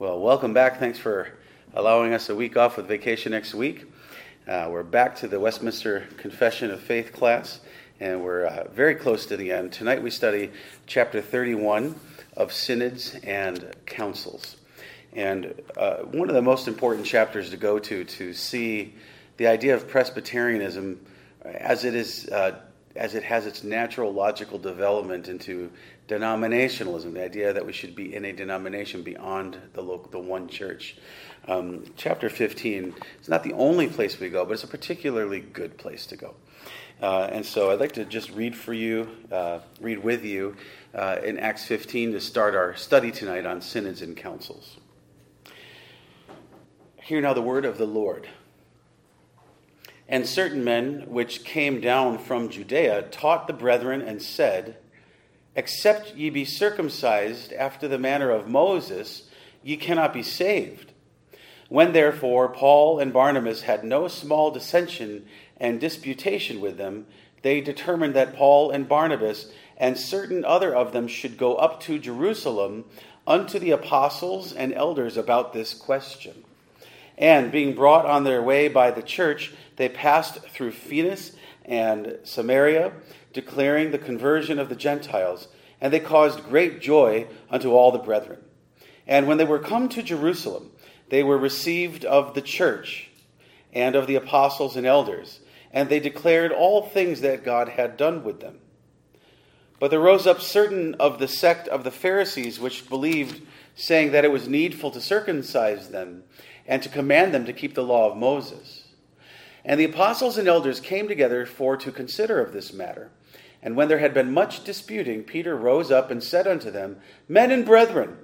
Well, welcome back. Thanks for allowing us a week off with vacation next week. Uh, we're back to the Westminster Confession of Faith class, and we're uh, very close to the end. Tonight we study chapter 31 of Synods and Councils. And uh, one of the most important chapters to go to to see the idea of Presbyterianism as it is uh, as it has its natural logical development into denominationalism, the idea that we should be in a denomination beyond the, local, the one church. Um, chapter 15 is not the only place we go, but it's a particularly good place to go. Uh, and so I'd like to just read for you, uh, read with you uh, in Acts 15 to start our study tonight on synods and councils. Hear now the word of the Lord. And certain men which came down from Judea taught the brethren and said, Except ye be circumcised after the manner of Moses, ye cannot be saved. When therefore Paul and Barnabas had no small dissension and disputation with them, they determined that Paul and Barnabas and certain other of them should go up to Jerusalem unto the apostles and elders about this question. And being brought on their way by the church, they passed through Phoenix and Samaria, declaring the conversion of the Gentiles, and they caused great joy unto all the brethren. And when they were come to Jerusalem, they were received of the church and of the apostles and elders, and they declared all things that God had done with them. But there rose up certain of the sect of the Pharisees which believed, saying that it was needful to circumcise them and to command them to keep the law of Moses. And the apostles and elders came together for to consider of this matter. And when there had been much disputing, Peter rose up and said unto them, Men and brethren,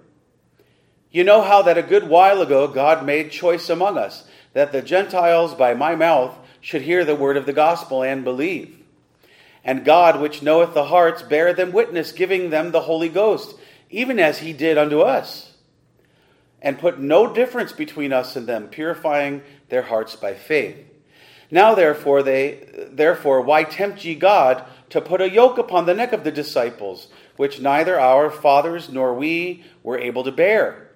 you know how that a good while ago God made choice among us, that the Gentiles by my mouth should hear the word of the gospel and believe. And God, which knoweth the hearts, bare them witness, giving them the Holy Ghost, even as he did unto us and put no difference between us and them, purifying their hearts by faith. Now therefore they therefore why tempt ye God to put a yoke upon the neck of the disciples, which neither our fathers nor we were able to bear?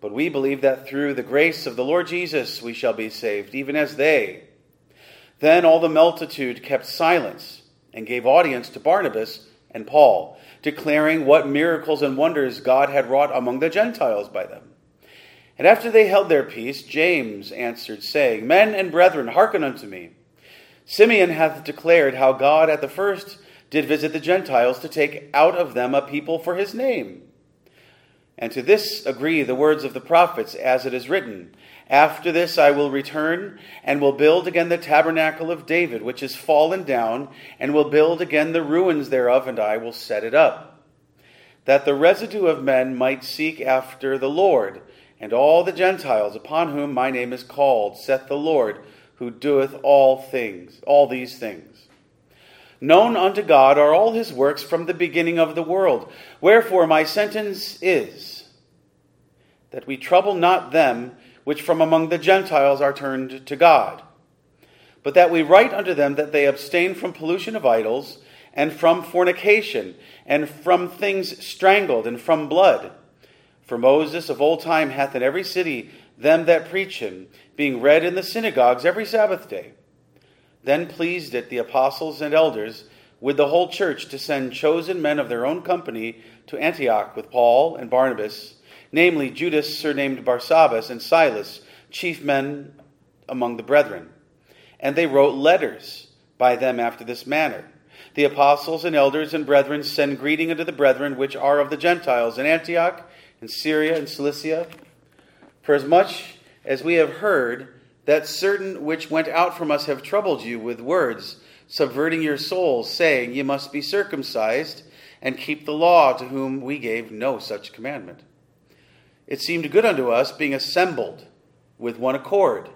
But we believe that through the grace of the Lord Jesus we shall be saved, even as they. Then all the multitude kept silence and gave audience to Barnabas and Paul, declaring what miracles and wonders God had wrought among the Gentiles by them. And after they held their peace, James answered, saying, Men and brethren, hearken unto me. Simeon hath declared how God at the first did visit the Gentiles to take out of them a people for his name. And to this agree the words of the prophets, as it is written After this I will return, and will build again the tabernacle of David, which is fallen down, and will build again the ruins thereof, and I will set it up. That the residue of men might seek after the Lord and all the Gentiles upon whom my name is called, saith the Lord, who doeth all things, all these things. Known unto God are all his works from the beginning of the world. Wherefore my sentence is that we trouble not them which from among the Gentiles are turned to God, but that we write unto them that they abstain from pollution of idols, and from fornication, and from things strangled, and from blood. For Moses of old time hath in every city them that preach him, being read in the synagogues every Sabbath day. Then pleased it the apostles and elders with the whole church to send chosen men of their own company to Antioch with Paul and Barnabas, namely Judas surnamed Barsabbas and Silas, chief men among the brethren. And they wrote letters by them after this manner. The apostles and elders and brethren send greeting unto the brethren which are of the Gentiles in Antioch in Syria and Cilicia. For as much as we have heard that certain which went out from us have troubled you with words, subverting your souls, saying, Ye must be circumcised and keep the law, to whom we gave no such commandment. It seemed good unto us, being assembled with one accord,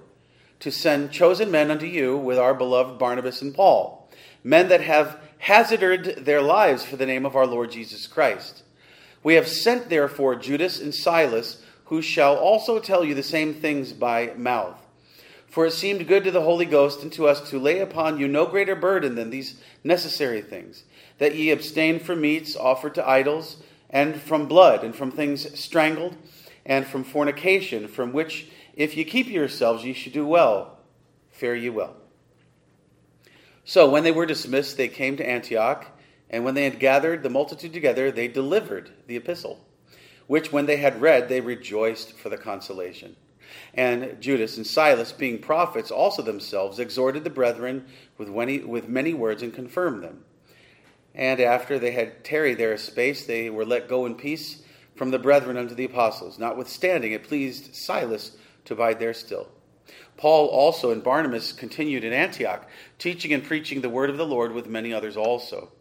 to send chosen men unto you with our beloved Barnabas and Paul, men that have hazarded their lives for the name of our Lord Jesus Christ. We have sent therefore Judas and Silas, who shall also tell you the same things by mouth. For it seemed good to the Holy Ghost and to us to lay upon you no greater burden than these necessary things, that ye abstain from meats offered to idols, and from blood, and from things strangled, and from fornication, from which, if ye keep yourselves, ye should do well. Fare ye well. So when they were dismissed, they came to Antioch, and when they had gathered the multitude together, they delivered the epistle, which when they had read, they rejoiced for the consolation. And Judas and Silas, being prophets, also themselves exhorted the brethren with many, with many words and confirmed them. And after they had tarried there a space, they were let go in peace from the brethren unto the apostles. Notwithstanding, it pleased Silas to abide there still. Paul also and Barnabas continued in Antioch, teaching and preaching the word of the Lord with many others also.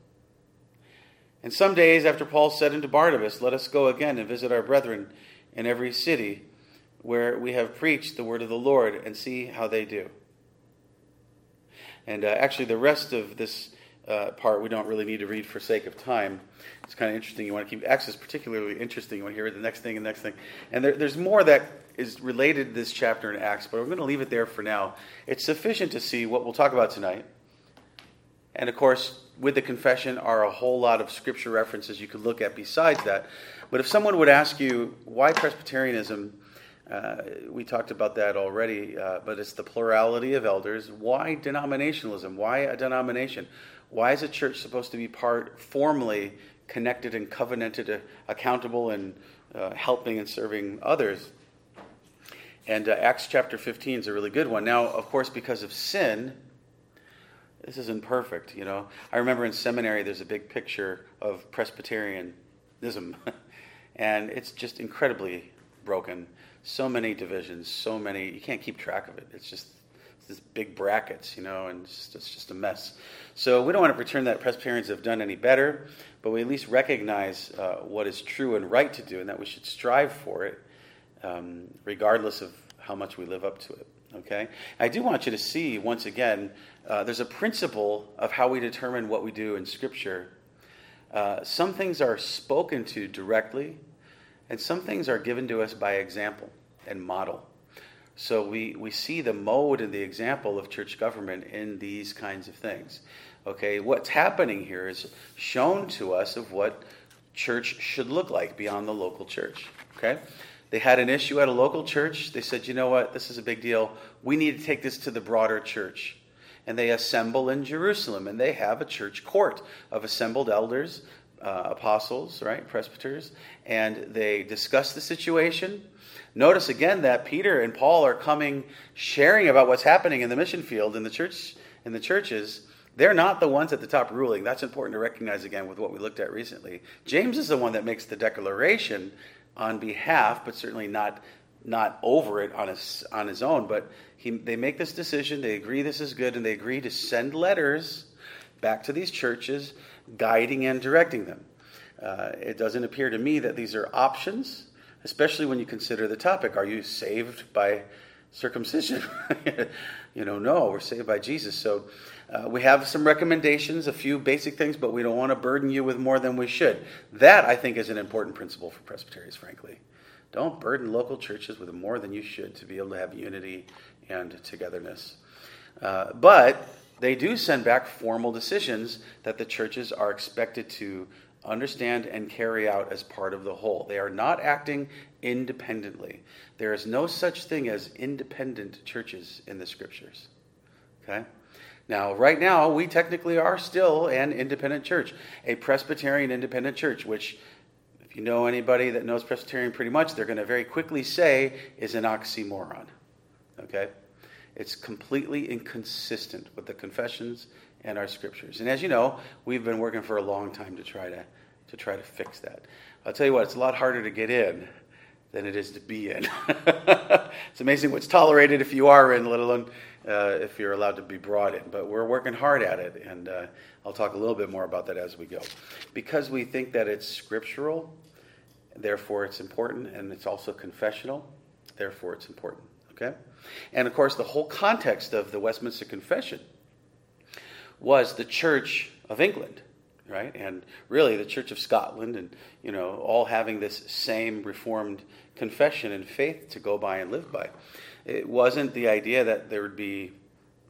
And some days after Paul said unto Barnabas, Let us go again and visit our brethren in every city where we have preached the word of the Lord and see how they do. And uh, actually, the rest of this uh, part we don't really need to read for sake of time. It's kind of interesting. You want to keep Acts is particularly interesting. You want to hear the next thing and the next thing. And there, there's more that is related to this chapter in Acts, but we're going to leave it there for now. It's sufficient to see what we'll talk about tonight. And of course, with the confession are a whole lot of scripture references you could look at besides that. But if someone would ask you why Presbyterianism, uh, we talked about that already, uh, but it's the plurality of elders. Why denominationalism? Why a denomination? Why is a church supposed to be part formally connected and covenanted, uh, accountable, and uh, helping and serving others? And uh, Acts chapter 15 is a really good one. Now, of course, because of sin, this isn't perfect, you know. I remember in seminary there's a big picture of Presbyterianism, and it's just incredibly broken. So many divisions, so many, you can't keep track of it. It's just these big brackets, you know, and it's just, it's just a mess. So we don't want to pretend that Presbyterians have done any better, but we at least recognize uh, what is true and right to do, and that we should strive for it, um, regardless of how much we live up to it. Okay? I do want you to see, once again, uh, there's a principle of how we determine what we do in Scripture. Uh, some things are spoken to directly, and some things are given to us by example and model. So we, we see the mode and the example of church government in these kinds of things. Okay, what's happening here is shown to us of what church should look like beyond the local church. Okay? They had an issue at a local church. They said, you know what, this is a big deal. We need to take this to the broader church. And they assemble in Jerusalem, and they have a church court of assembled elders, uh, apostles, right, presbyters, and they discuss the situation Notice again that Peter and Paul are coming sharing about what's happening in the mission field in the church in the churches. They're not the ones at the top ruling. That's important to recognize again with what we looked at recently. James is the one that makes the declaration on behalf, but certainly not not over it on his on his own. But he, they make this decision. They agree this is good, and they agree to send letters back to these churches, guiding and directing them. Uh, it doesn't appear to me that these are options especially when you consider the topic. Are you saved by circumcision? you know, no, we're saved by Jesus. So uh, we have some recommendations, a few basic things, but we don't want to burden you with more than we should. That, I think, is an important principle for Presbyterians, frankly. Don't burden local churches with more than you should to be able to have unity and togetherness. Uh, but they do send back formal decisions that the churches are expected to understand and carry out as part of the whole. They are not acting independently. There is no such thing as independent churches in the scriptures. Okay? Now, right now, we technically are still an independent church, a Presbyterian independent church, which, if you know anybody that knows Presbyterian pretty much, they're going to very quickly say is an oxymoron. Okay? It's completely inconsistent with the confessions and our scriptures. And as you know, we've been working for a long time to try to, to try to fix that. I'll tell you what, it's a lot harder to get in than it is to be in. it's amazing what's tolerated if you are in, let alone uh, if you're allowed to be brought in. But we're working hard at it, and uh, I'll talk a little bit more about that as we go. Because we think that it's scriptural, therefore it's important, and it's also confessional, therefore it's important. Okay? And of course, the whole context of the Westminster Confession was the Church of England, right? And really the Church of Scotland, and you know, all having this same Reformed confession and faith to go by and live by. It wasn't the idea that there would be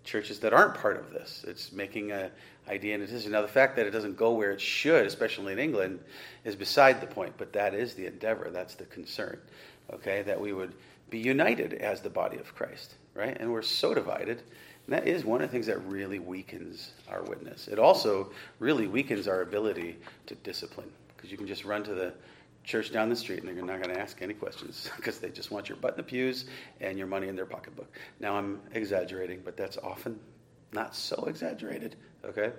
churches that aren't part of this. It's making a idea and a decision. Now, the fact that it doesn't go where it should, especially in England, is beside the point. But that is the endeavor. That's the concern. okay, that we would be united as the body of Christ, right? And we're so divided. And that is one of the things that really weakens our witness. It also really weakens our ability to discipline because you can just run to the church down the street and they're not going to ask any questions because they just want your butt in the pews and your money in their pocketbook. Now I'm exaggerating, but that's often not so exaggerated, okay?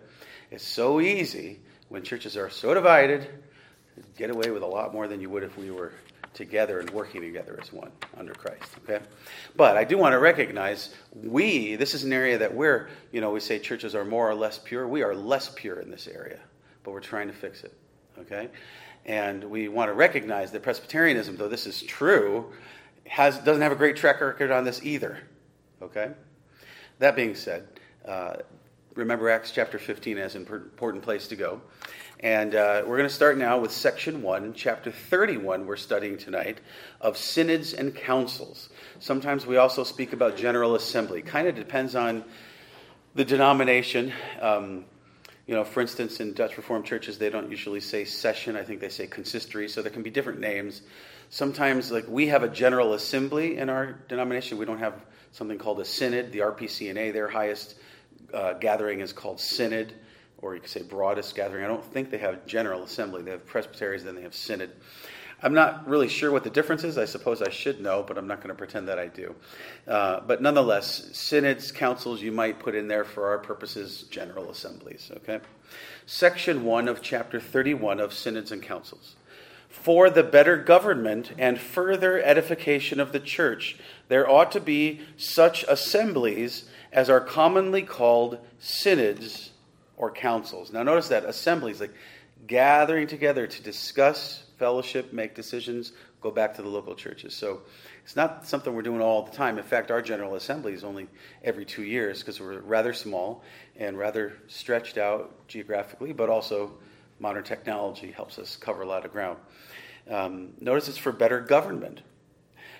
It's so easy when churches are so divided to get away with a lot more than you would if we were together and working together as one under Christ. Okay? But I do want to recognize we, this is an area that we're, you know, we say churches are more or less pure. We are less pure in this area, but we're trying to fix it. Okay? And we want to recognize that Presbyterianism, though this is true, has, doesn't have a great track record on this either. Okay? That being said, uh, remember Acts chapter 15 as an important place to go. And uh, we're going to start now with section 1, chapter 31, we're studying tonight, of synods and councils. Sometimes we also speak about General Assembly. Kind of depends on the denomination. Um, you know, for instance, in Dutch Reformed churches, they don't usually say session. I think they say consistory. So there can be different names. Sometimes, like we have a General Assembly in our denomination. We don't have something called a synod. The RPCNA, their highest uh, gathering is called synod or you could say broadest gathering. I don't think they have General Assembly. They have presbyteries, then they have synod. I'm not really sure what the difference is. I suppose I should know, but I'm not going to pretend that I do. Uh, but nonetheless, synods, councils, you might put in there for our purposes, general assemblies. Okay? Section 1 of chapter 31 of synods and councils. For the better government and further edification of the church, there ought to be such assemblies as are commonly called synods or councils. Now, notice that assemblies, like gathering together to discuss, fellowship, make decisions, go back to the local churches. So it's not something we're doing all the time. In fact, our General Assembly is only every two years because we're rather small and rather stretched out geographically, but also modern technology helps us cover a lot of ground. Um, notice it's for better government.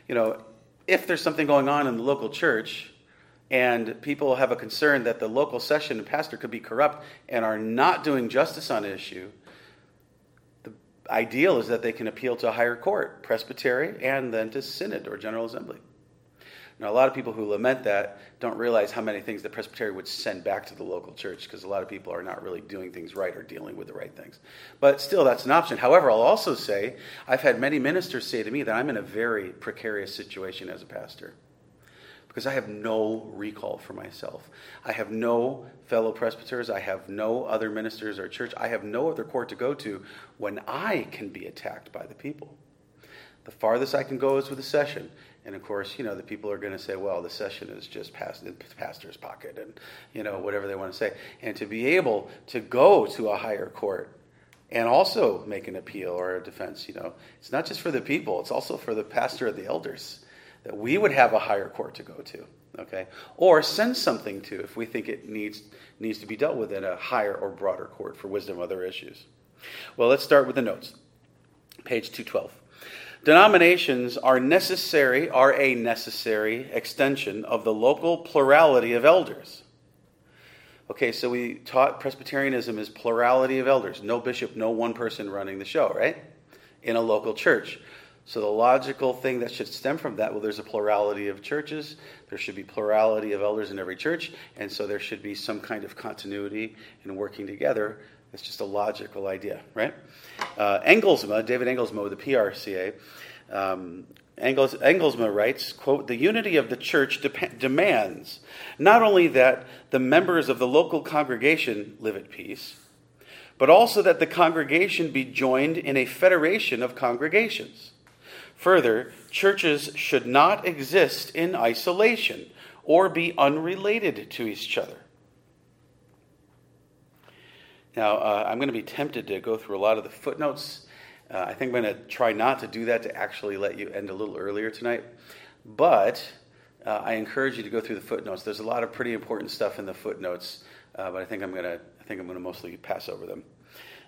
You know, if there's something going on in the local church, and people have a concern that the local session and pastor could be corrupt and are not doing justice on an issue, ideal is that they can appeal to a higher court, presbytery, and then to synod or general assembly. Now, a lot of people who lament that don't realize how many things the presbytery would send back to the local church because a lot of people are not really doing things right or dealing with the right things. But still, that's an option. However, I'll also say I've had many ministers say to me that I'm in a very precarious situation as a pastor because I have no recall for myself. I have no fellow presbyters. I have no other ministers or church. I have no other court to go to when I can be attacked by the people. The farthest I can go is with a session. And of course, you know, the people are going to say, well, the session is just past the pastor's pocket and, you know, whatever they want to say. And to be able to go to a higher court and also make an appeal or a defense, you know, it's not just for the people, it's also for the pastor or the elders that we would have a higher court to go to, okay? Or send something to if we think it needs, needs to be dealt with in a higher or broader court for wisdom of other issues. Well, let's start with the notes. Page 212. Denominations are necessary, are a necessary extension of the local plurality of elders. Okay, so we taught Presbyterianism is plurality of elders. No bishop, no one person running the show, right? In a local church. So the logical thing that should stem from that, well, there's a plurality of churches. There should be plurality of elders in every church, and so there should be some kind of continuity in working together. It's just a logical idea, right? Uh, Engelsma, David Engelsma with the PRCA, um, Engels, Engelsma writes, quote, the unity of the church de- demands not only that the members of the local congregation live at peace, but also that the congregation be joined in a federation of congregations. Further, churches should not exist in isolation or be unrelated to each other. Now, uh, I'm going to be tempted to go through a lot of the footnotes. Uh, I think I'm going to try not to do that to actually let you end a little earlier tonight. But uh, I encourage you to go through the footnotes. There's a lot of pretty important stuff in the footnotes, uh, but I think I'm going to I think I'm going to mostly pass over them.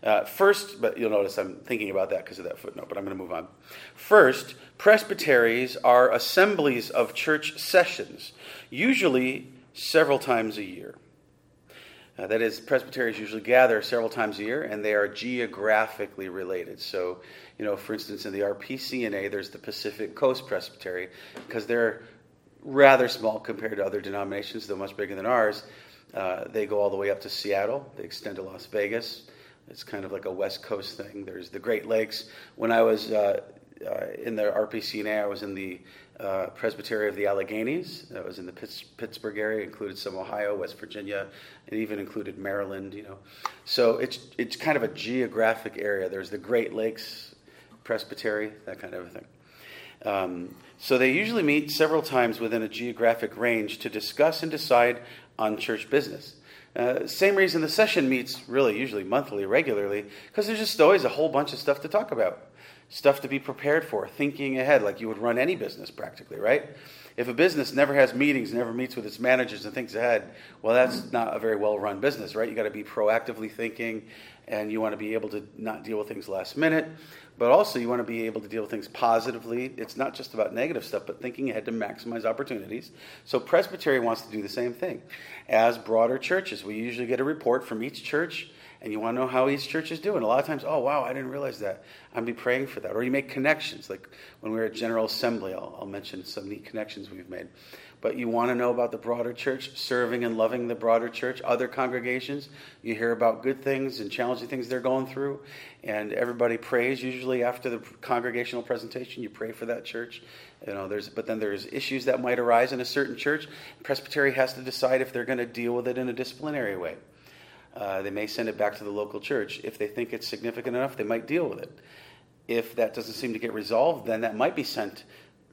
Uh, first, but you'll notice I'm thinking about that because of that footnote, but I'm going to move on. First, presbyteries are assemblies of church sessions, usually several times a year. Uh, that is, presbyteries usually gather several times a year, and they are geographically related. So, You know, for instance, in the RPCNA, there's the Pacific Coast Presbytery because they're rather small compared to other denominations, though much bigger than ours. Uh, they go all the way up to Seattle. They extend to Las Vegas. It's kind of like a West Coast thing. There's the Great Lakes. When I was uh, uh, in the RPCNA, I was in the uh, Presbytery of the Alleghenies. That was in the Pitts- Pittsburgh area. Included some Ohio, West Virginia, and even included Maryland. You know, so it's it's kind of a geographic area. There's the Great Lakes Presbytery, that kind of thing. Um, so they usually meet several times within a geographic range to discuss and decide on church business. Uh, same reason the session meets really usually monthly, regularly, because there's just always a whole bunch of stuff to talk about, stuff to be prepared for, thinking ahead like you would run any business practically, right? If a business never has meetings, never meets with its managers and thinks ahead, well, that's not a very well run business, right? You got to be proactively thinking, and you want to be able to not deal with things last minute but also you want to be able to deal with things positively. It's not just about negative stuff, but thinking ahead to maximize opportunities. So Presbytery wants to do the same thing. As broader churches, we usually get a report from each church, and you want to know how each church is doing. A lot of times, oh wow, I didn't realize that. I'd be praying for that. Or you make connections, like when we were at General Assembly, I'll, I'll mention some neat connections we've made but you want to know about the broader church, serving and loving the broader church, other congregations. You hear about good things and challenging things they're going through, and everybody prays. Usually after the congregational presentation, you pray for that church. You know, there's but then there's issues that might arise in a certain church. Presbytery has to decide if they're going to deal with it in a disciplinary way. Uh, they may send it back to the local church. If they think it's significant enough, they might deal with it. If that doesn't seem to get resolved, then that might be sent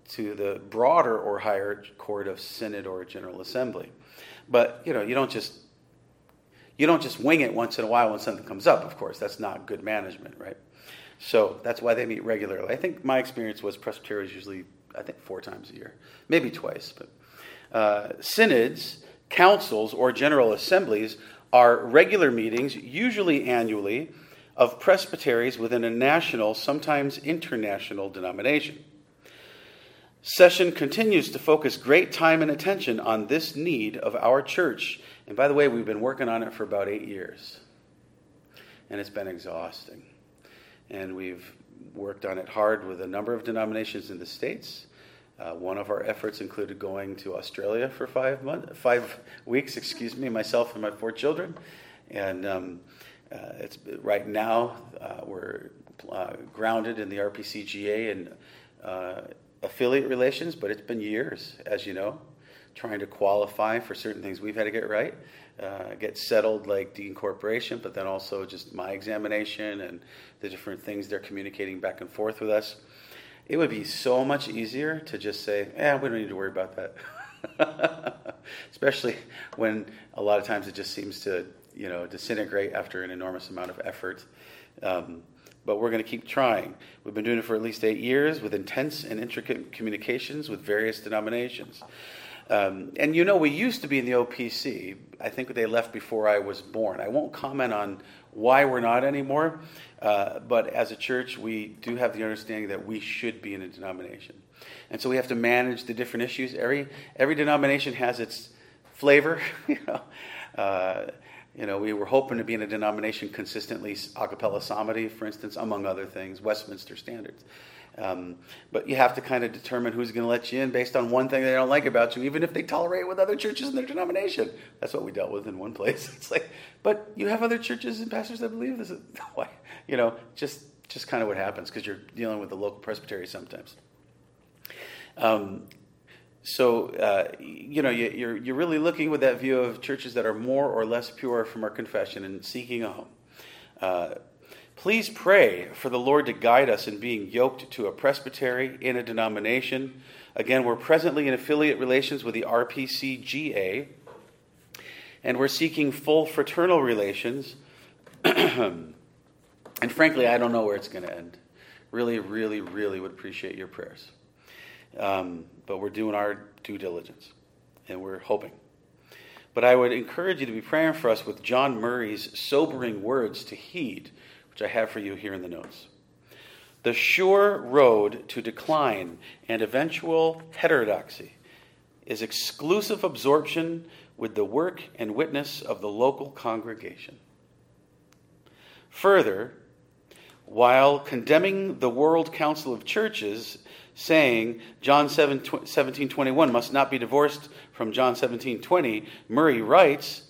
to the broader or higher court of synod or general assembly. But you know, you don't just you don't just wing it once in a while when something comes up. Of course, that's not good management, right? So that's why they meet regularly. I think my experience was presbyteries usually I think four times a year, maybe twice. But uh, synods, councils, or general assemblies are regular meetings, usually annually, of presbyteries within a national, sometimes international denomination. Session continues to focus great time and attention on this need of our church. And by the way, we've been working on it for about eight years. And it's been exhausting. And we've worked on it hard with a number of denominations in the States. Uh, one of our efforts included going to Australia for five months, five weeks, excuse me, myself and my four children. And um, uh, it's right now uh, we're uh, grounded in the RPCGA and uh, affiliate relations, but it's been years, as you know, trying to qualify for certain things we've had to get right, uh, get settled like the incorporation, but then also just my examination and the different things they're communicating back and forth with us. It would be so much easier to just say, "Yeah, we don't need to worry about that." Especially when a lot of times it just seems to, you know, disintegrate after an enormous amount of effort. Um, but we're going to keep trying. We've been doing it for at least eight years with intense and intricate communications with various denominations. Um, and you know, we used to be in the OPC. I think they left before I was born. I won't comment on why we're not anymore, uh, but as a church, we do have the understanding that we should be in a denomination. And so we have to manage the different issues. Every, every denomination has its flavor, you know. Uh, you know, we were hoping to be in a denomination consistently a cappella psalmody, for instance, among other things, Westminster standards. Um, but you have to kind of determine who's going to let you in based on one thing they don't like about you, even if they tolerate it with other churches in their denomination. That's what we dealt with in one place. It's like, but you have other churches and pastors that believe this. Why? You know, just just kind of what happens because you're dealing with the local presbytery sometimes. Um, so uh, you know you're you're really looking with that view of churches that are more or less pure from our confession and seeking a home. Uh, please pray for the Lord to guide us in being yoked to a presbytery in a denomination. Again, we're presently in affiliate relations with the RPCGA, and we're seeking full fraternal relations. and frankly, I don't know where it's going to end. Really, really, really would appreciate your prayers. Um, but we're doing our due diligence and we're hoping. But I would encourage you to be praying for us with John Murray's sobering words to heed, which I have for you here in the notes. The sure road to decline and eventual heterodoxy is exclusive absorption with the work and witness of the local congregation. Further, while condemning the World Council of Churches, saying John 7, 17 21 must not be divorced from John 17 20, Murray writes,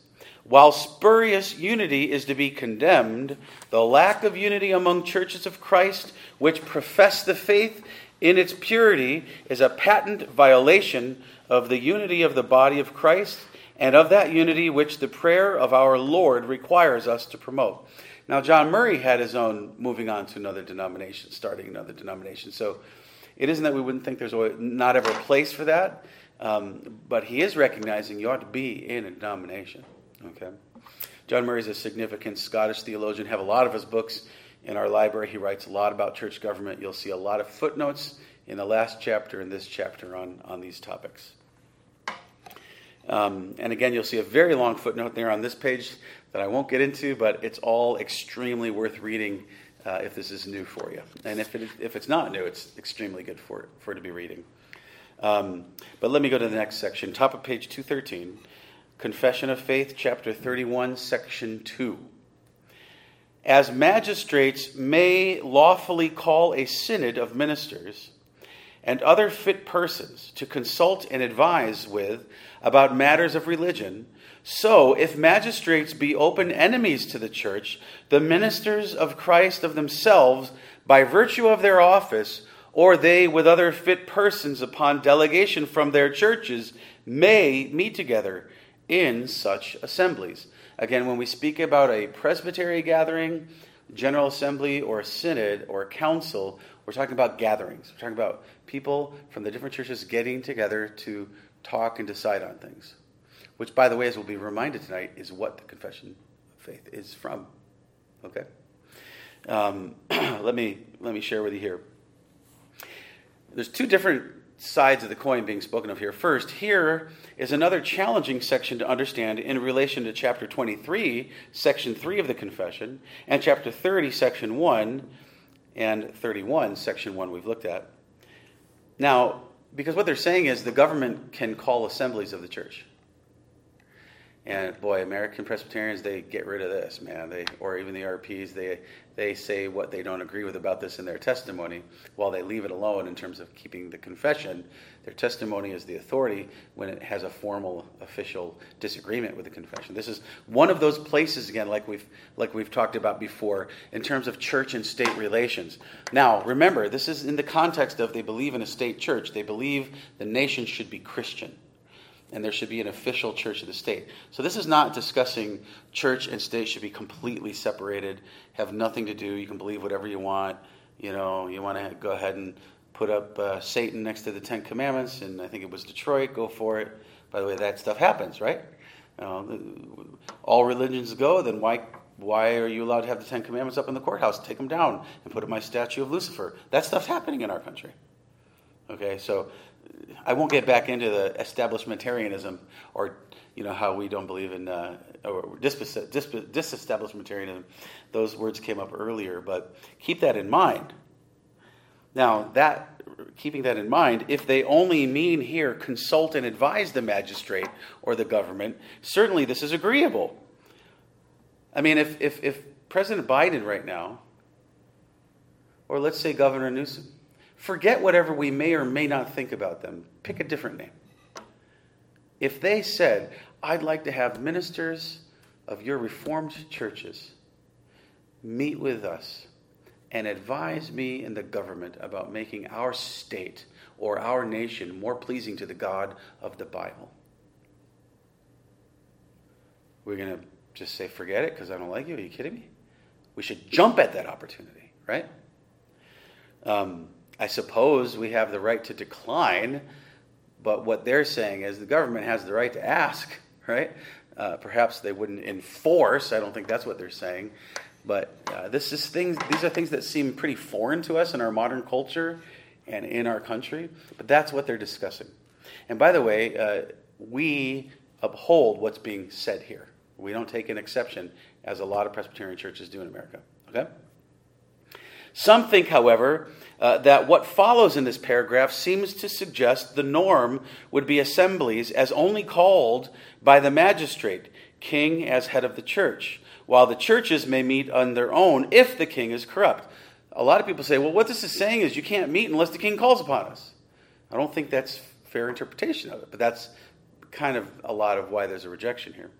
while spurious unity is to be condemned, the lack of unity among churches of Christ which profess the faith in its purity is a patent violation of the unity of the body of Christ and of that unity which the prayer of our Lord requires us to promote. Now, John Murray had his own moving on to another denomination, starting another denomination. So it isn't that we wouldn't think there's not ever a place for that, um, but he is recognizing you ought to be in a denomination. Okay. John Murray is a significant Scottish theologian. Have a lot of his books in our library. He writes a lot about church government. You'll see a lot of footnotes in the last chapter and this chapter on, on these topics. Um, and again, you'll see a very long footnote there on this page that I won't get into, but it's all extremely worth reading uh, if this is new for you. And if, it, if it's not new, it's extremely good for, for it to be reading. Um, but let me go to the next section, top of page 213. Confession of Faith, chapter 31, section 2. As magistrates may lawfully call a synod of ministers and other fit persons to consult and advise with about matters of religion, so if magistrates be open enemies to the church, the ministers of Christ of themselves, by virtue of their office, or they with other fit persons upon delegation from their churches, may meet together in such assemblies. Again, when we speak about a presbytery gathering, general assembly, or synod, or council, we're talking about gatherings. We're talking about people from the different churches getting together to talk and decide on things. Which, by the way, as we'll be reminded tonight, is what the confession of faith is from. Okay? Um, let, me, let me share with you here. There's two different sides of the coin being spoken of here. First, here is another challenging section to understand in relation to chapter 23, section 3 of the confession, and chapter 30, section 1, and 31, section 1 we've looked at. Now, because what they're saying is the government can call assemblies of the church. And boy, American Presbyterians, they get rid of this, man. They or even the RPs, they they say what they don't agree with about this in their testimony, while they leave it alone in terms of keeping the confession. Their testimony is the authority when it has a formal official disagreement with the confession. This is one of those places again, like we've like we've talked about before, in terms of church and state relations. Now, remember, this is in the context of they believe in a state church. They believe the nation should be Christian and there should be an official church of the state. So this is not discussing church and state should be completely separated, have nothing to do. You can believe whatever you want. You know, you want to go ahead and put up uh, Satan next to the Ten Commandments, and I think it was Detroit. Go for it. By the way, that stuff happens, right? all religions go. Then why why are you allowed to have the Ten Commandments up in the courthouse? Take them down and put up my statue of Lucifer. That stuff's happening in our country. Okay, so I won't get back into the establishmentarianism or you know how we don't believe in uh, or disestablishmentarianism. Those words came up earlier, but keep that in mind. Now that keeping that in mind, if they only mean here consult and advise the magistrate or the government, certainly this is agreeable. I mean, if if, if President Biden right now, or let's say Governor Newsom Forget whatever we may or may not think about them. Pick a different name. If they said, I'd like to have ministers of your Reformed churches meet with us and advise me and the government about making our state or our nation more pleasing to the God of the Bible. We're going to just say, forget it because I don't like you. Are you kidding me? We should jump at that opportunity, right? Um, I suppose we have the right to decline, but what they're saying is the government has the right to ask, right? Uh, perhaps they wouldn't enforce. I don't think that's what they're saying. But uh, this is things. These are things that seem pretty foreign to us in our modern culture and in our country. But that's what they're discussing. And by the way, uh, we uphold what's being said here. We don't take an exception, as a lot of Presbyterian churches do in America. Okay. Some think, however, uh, that what follows in this paragraph seems to suggest the norm would be assemblies as only called by the magistrate, king as head of the church, while the churches may meet on their own if the king is corrupt. a lot of people say, well, what this is saying is you can't meet unless the king calls upon us. I don't think that's fair interpretation of it, but that's kind of a lot of why there's a rejection here.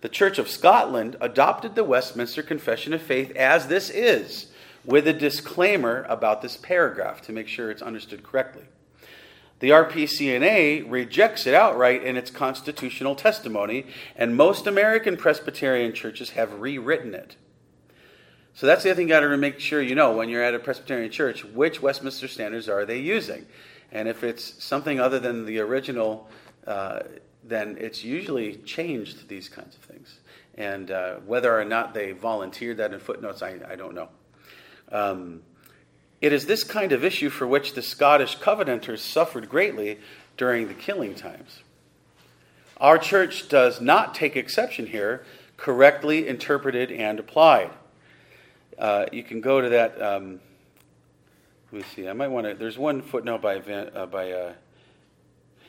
The Church of Scotland adopted the Westminster Confession of Faith as this is, with a disclaimer about this paragraph to make sure it's understood correctly. The RPCNA rejects it outright in its constitutional testimony, and most American Presbyterian churches have rewritten it. So that's the other thing you got to make sure you know when you're at a Presbyterian church which Westminster standards are they using. And if it's something other than the original, uh, then it's usually changed these kinds of things. And uh, whether or not they volunteered that in footnotes, I, I don't know. Um, it is this kind of issue for which the Scottish Covenanters suffered greatly during the killing times. Our church does not take exception here, correctly interpreted and applied. Uh, you can go to that. Um, let me see. I might want to. There's one footnote by uh, by. Uh,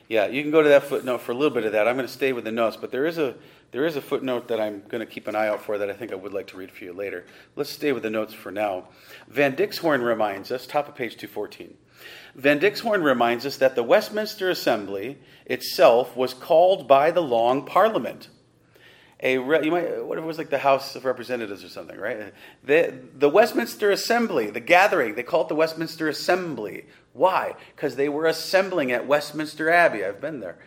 yeah, you can go to that footnote for a little bit of that. I'm going to stay with the notes, but there is a there is a footnote that I'm going to keep an eye out for that I think I would like to read for you later. Let's stay with the notes for now. Van Dixhoorn reminds us, top of page 214. Van Dixhoorn reminds us that the Westminster Assembly itself was called by the Long Parliament a re, you might what if it was like the House of Representatives or something, right? The the Westminster Assembly, the gathering, they call it the Westminster Assembly. Why? Because they were assembling at Westminster Abbey. I've been there,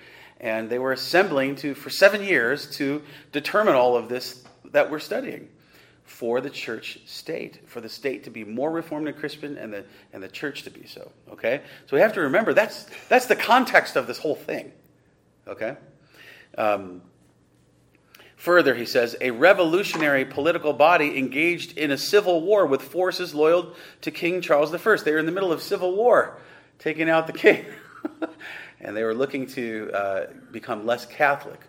and they were assembling to for seven years to determine all of this that we're studying for the church state, for the state to be more reformed and Christian, and the and the church to be so. Okay, so we have to remember that's that's the context of this whole thing. Okay. Um, Further, he says, a revolutionary political body engaged in a civil war with forces loyal to King Charles I. They were in the middle of civil war, taking out the king. and they were looking to uh, become less Catholic.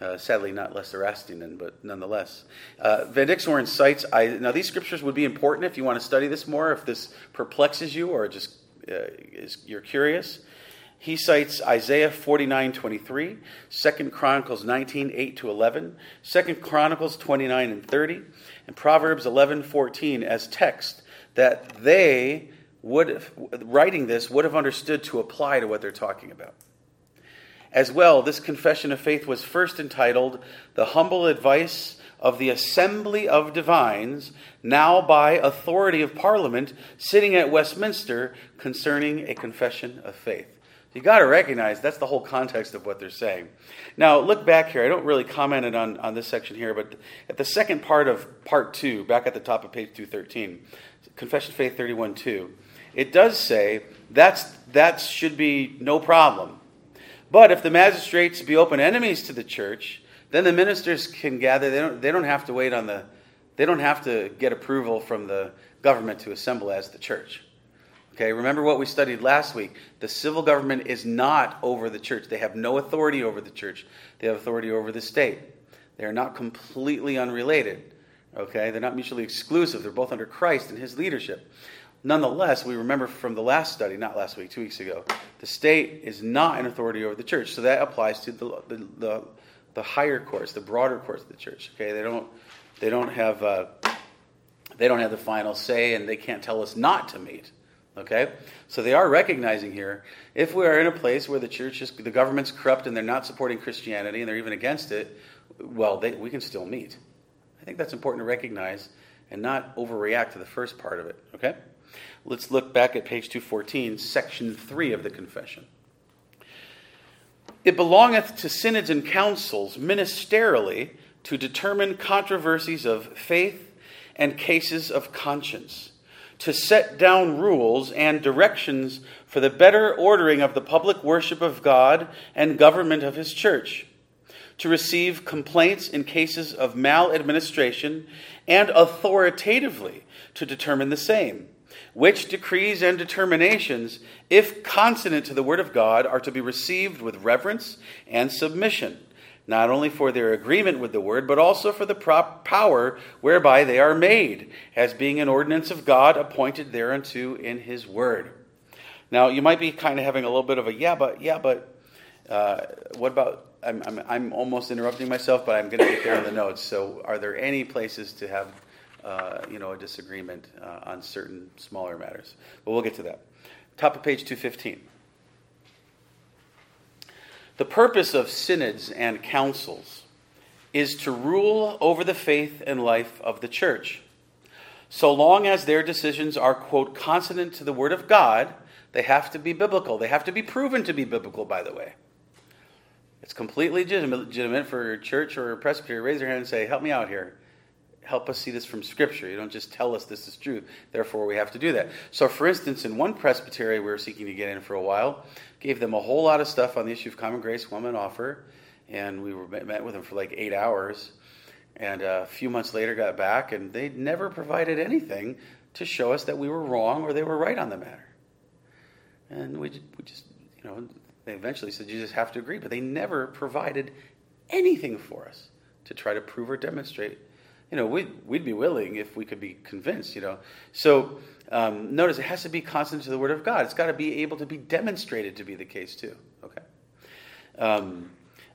Uh, sadly, not less Erastian, but nonetheless. Uh, Van Dixhoorn cites, I, now these scriptures would be important if you want to study this more, if this perplexes you or just uh, is, you're curious. He cites Isaiah 49 23, 2 Chronicles 19 8 to 11, 2 Chronicles 29 and 30, and Proverbs 11 14 as text that they would, writing this, would have understood to apply to what they're talking about. As well, this confession of faith was first entitled The Humble Advice of the Assembly of Divines, now by authority of Parliament, sitting at Westminster, concerning a confession of faith. You got to recognize that's the whole context of what they're saying. Now, look back here. I don't really comment on, on this section here, but at the second part of part two, back at the top of page 213, Confession of Faith 31 2, it does say that's, that should be no problem. But if the magistrates be open enemies to the church, then the ministers can gather. They don't, they don't have to wait on the, they don't have to get approval from the government to assemble as the church. Okay, remember what we studied last week. The civil government is not over the church. They have no authority over the church. They have authority over the state. They are not completely unrelated. Okay, they're not mutually exclusive. They're both under Christ and his leadership. Nonetheless, we remember from the last study, not last week, two weeks ago, the state is not an authority over the church. So that applies to the, the, the, the higher courts, the broader courts of the church. Okay, they don't, they don't have, uh, they don't have the final say, and they can't tell us not to meet. Okay? So they are recognizing here if we are in a place where the church is, the government's corrupt and they're not supporting Christianity and they're even against it, well, they, we can still meet. I think that's important to recognize and not overreact to the first part of it. Okay? Let's look back at page 214, section 3 of the confession. It belongeth to synods and councils ministerially to determine controversies of faith and cases of conscience to set down rules and directions for the better ordering of the public worship of God and government of His church, to receive complaints in cases of maladministration, and authoritatively to determine the same. Which decrees and determinations, if consonant to the Word of God, are to be received with reverence and submission not only for their agreement with the word, but also for the prop power whereby they are made, as being an ordinance of God appointed thereunto in his word. Now, you might be kind of having a little bit of a yeah, but, yeah, but, uh, what about, I'm, I'm, I'm, almost interrupting myself, but I'm going to get there in the notes. So, are there any places to have uh, you know, a disagreement uh, on certain smaller matters. But we'll get to that. Top of page 215. The purpose of synods and councils is to rule over the faith and life of the church. So long as their decisions are, quote, consonant to the Word of God, they have to be biblical. They have to be proven to be biblical, by the way. It's completely legitimate for a church or a presbytery to raise their hand and say, Help me out here. Help us see this from Scripture. You don't just tell us this is true. Therefore, we have to do that. So, for instance, in one presbytery we were seeking to get in for a while, gave them a whole lot of stuff on the issue of common grace, well-meant offer, and we were met with them for like eight hours. And a few months later, got back, and they never provided anything to show us that we were wrong or they were right on the matter. And we, we just, you know, they eventually said, you just have to agree. But they never provided anything for us to try to prove or demonstrate. You know, we'd, we'd be willing if we could be convinced, you know. So um, notice it has to be constant to the Word of God. It's got to be able to be demonstrated to be the case, too. Okay? Um,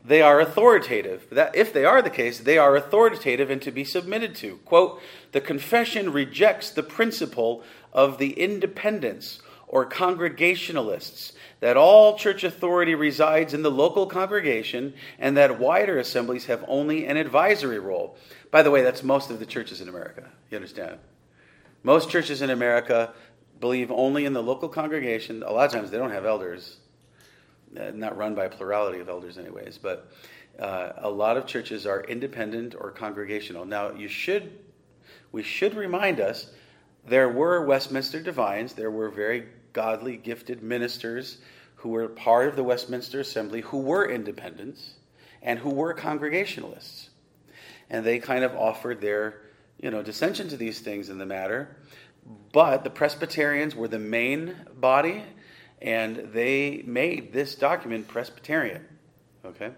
they are authoritative. That, if they are the case, they are authoritative and to be submitted to. Quote, the confession rejects the principle of the independence or congregationalists that all church authority resides in the local congregation and that wider assemblies have only an advisory role. By the way, that's most of the churches in America. You understand? Most churches in America believe only in the local congregation. A lot of times they don't have elders uh, not run by a plurality of elders, anyways. But uh, a lot of churches are independent or congregational. Now, you should, we should remind us, there were Westminster divines. There were very godly, gifted ministers who were part of the Westminster Assembly who were independents and who were congregationalists. And they kind of offered their, you know, dissension to these things in the matter. But the Presbyterians were the main body, and they made this document Presbyterian. Okay?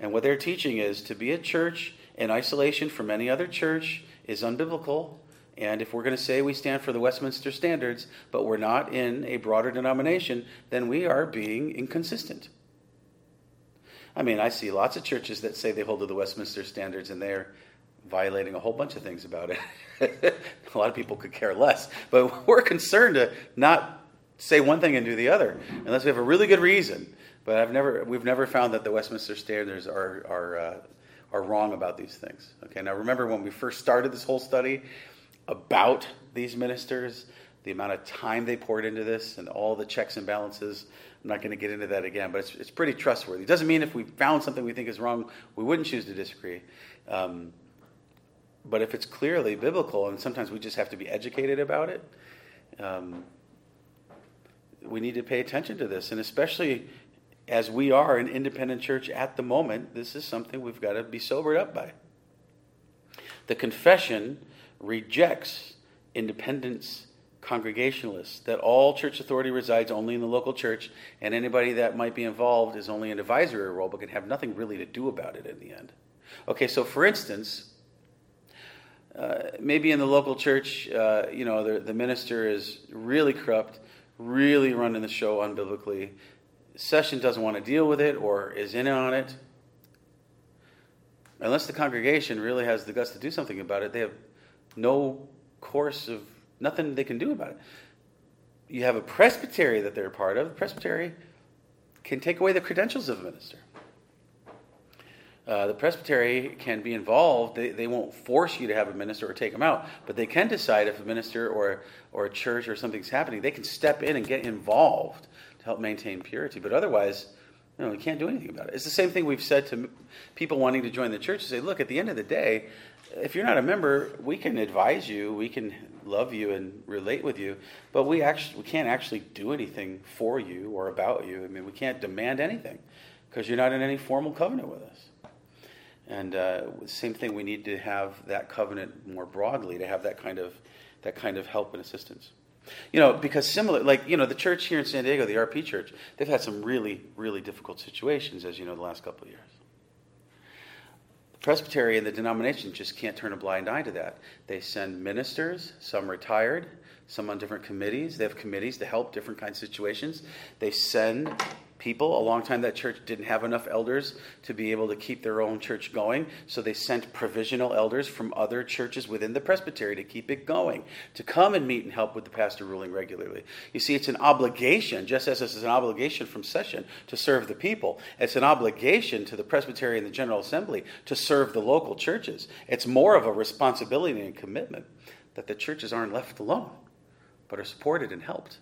And what they're teaching is to be a church in isolation from any other church is unbiblical. And if we're going to say we stand for the Westminster standards, but we're not in a broader denomination, then we are being inconsistent. I mean, I see lots of churches that say they hold to the Westminster standards and they're violating a whole bunch of things about it. a lot of people could care less. But we're concerned to not say one thing and do the other, unless we have a really good reason. But I've never, we've never found that the Westminster standards are, are, uh, are wrong about these things. Okay, now remember when we first started this whole study about these ministers, the amount of time they poured into this, and all the checks and balances. I'm not going to get into that again, but it's, it's pretty trustworthy. It doesn't mean if we found something we think is wrong, we wouldn't choose to disagree. Um, but if it's clearly biblical, and sometimes we just have to be educated about it, um, we need to pay attention to this. And especially as we are an independent church at the moment, this is something we've got to be sobered up by. The confession rejects independence congregationalists, that all church authority resides only in the local church, and anybody that might be involved is only an advisory role, but can have nothing really to do about it in the end. Okay, so for instance, uh, maybe in the local church, uh, you know, the, the minister is really corrupt really running the show unbiblically. Session doesn't want to deal with it or is in on it. Unless the congregation really has the guts to do something about it, they have no course of nothing they can do about it. You have a presbytery that they're a part of. The presbytery can take away the credentials of a minister. Uh, the presbytery can be involved. They, they won't force you to have a minister or take them out, but they can decide if a minister or, or a church or something's happening. They can step in and get involved to help maintain purity. But otherwise, you know, we can't do anything about it. It's the same thing we've said to people wanting to join the church say, look, at the end of the day, if you're not a member, we can advise you, we can love you and relate with you, but we actually we can't actually do anything for you or about you. I mean, we can't demand anything because you're not in any formal covenant with us. And uh, same thing, we need to have that covenant more broadly to have that kind of that kind of help and assistance. You know, because similar, like you know, the church here in San Diego, the RP Church, they've had some really, really difficult situations, as you know, the last couple of years. Presbytery and the denomination just can't turn a blind eye to that. They send ministers, some retired, some on different committees. They have committees to help different kinds of situations. They send people. A long time that church didn't have enough elders to be able to keep their own church going, so they sent provisional elders from other churches within the presbytery to keep it going, to come and meet and help with the pastor ruling regularly. You see, it's an obligation, just as this is an obligation from session to serve the people, it's an obligation to the presbytery and the general assembly to serve the local churches. It's more of a responsibility and commitment that the churches aren't left alone, but are supported and helped.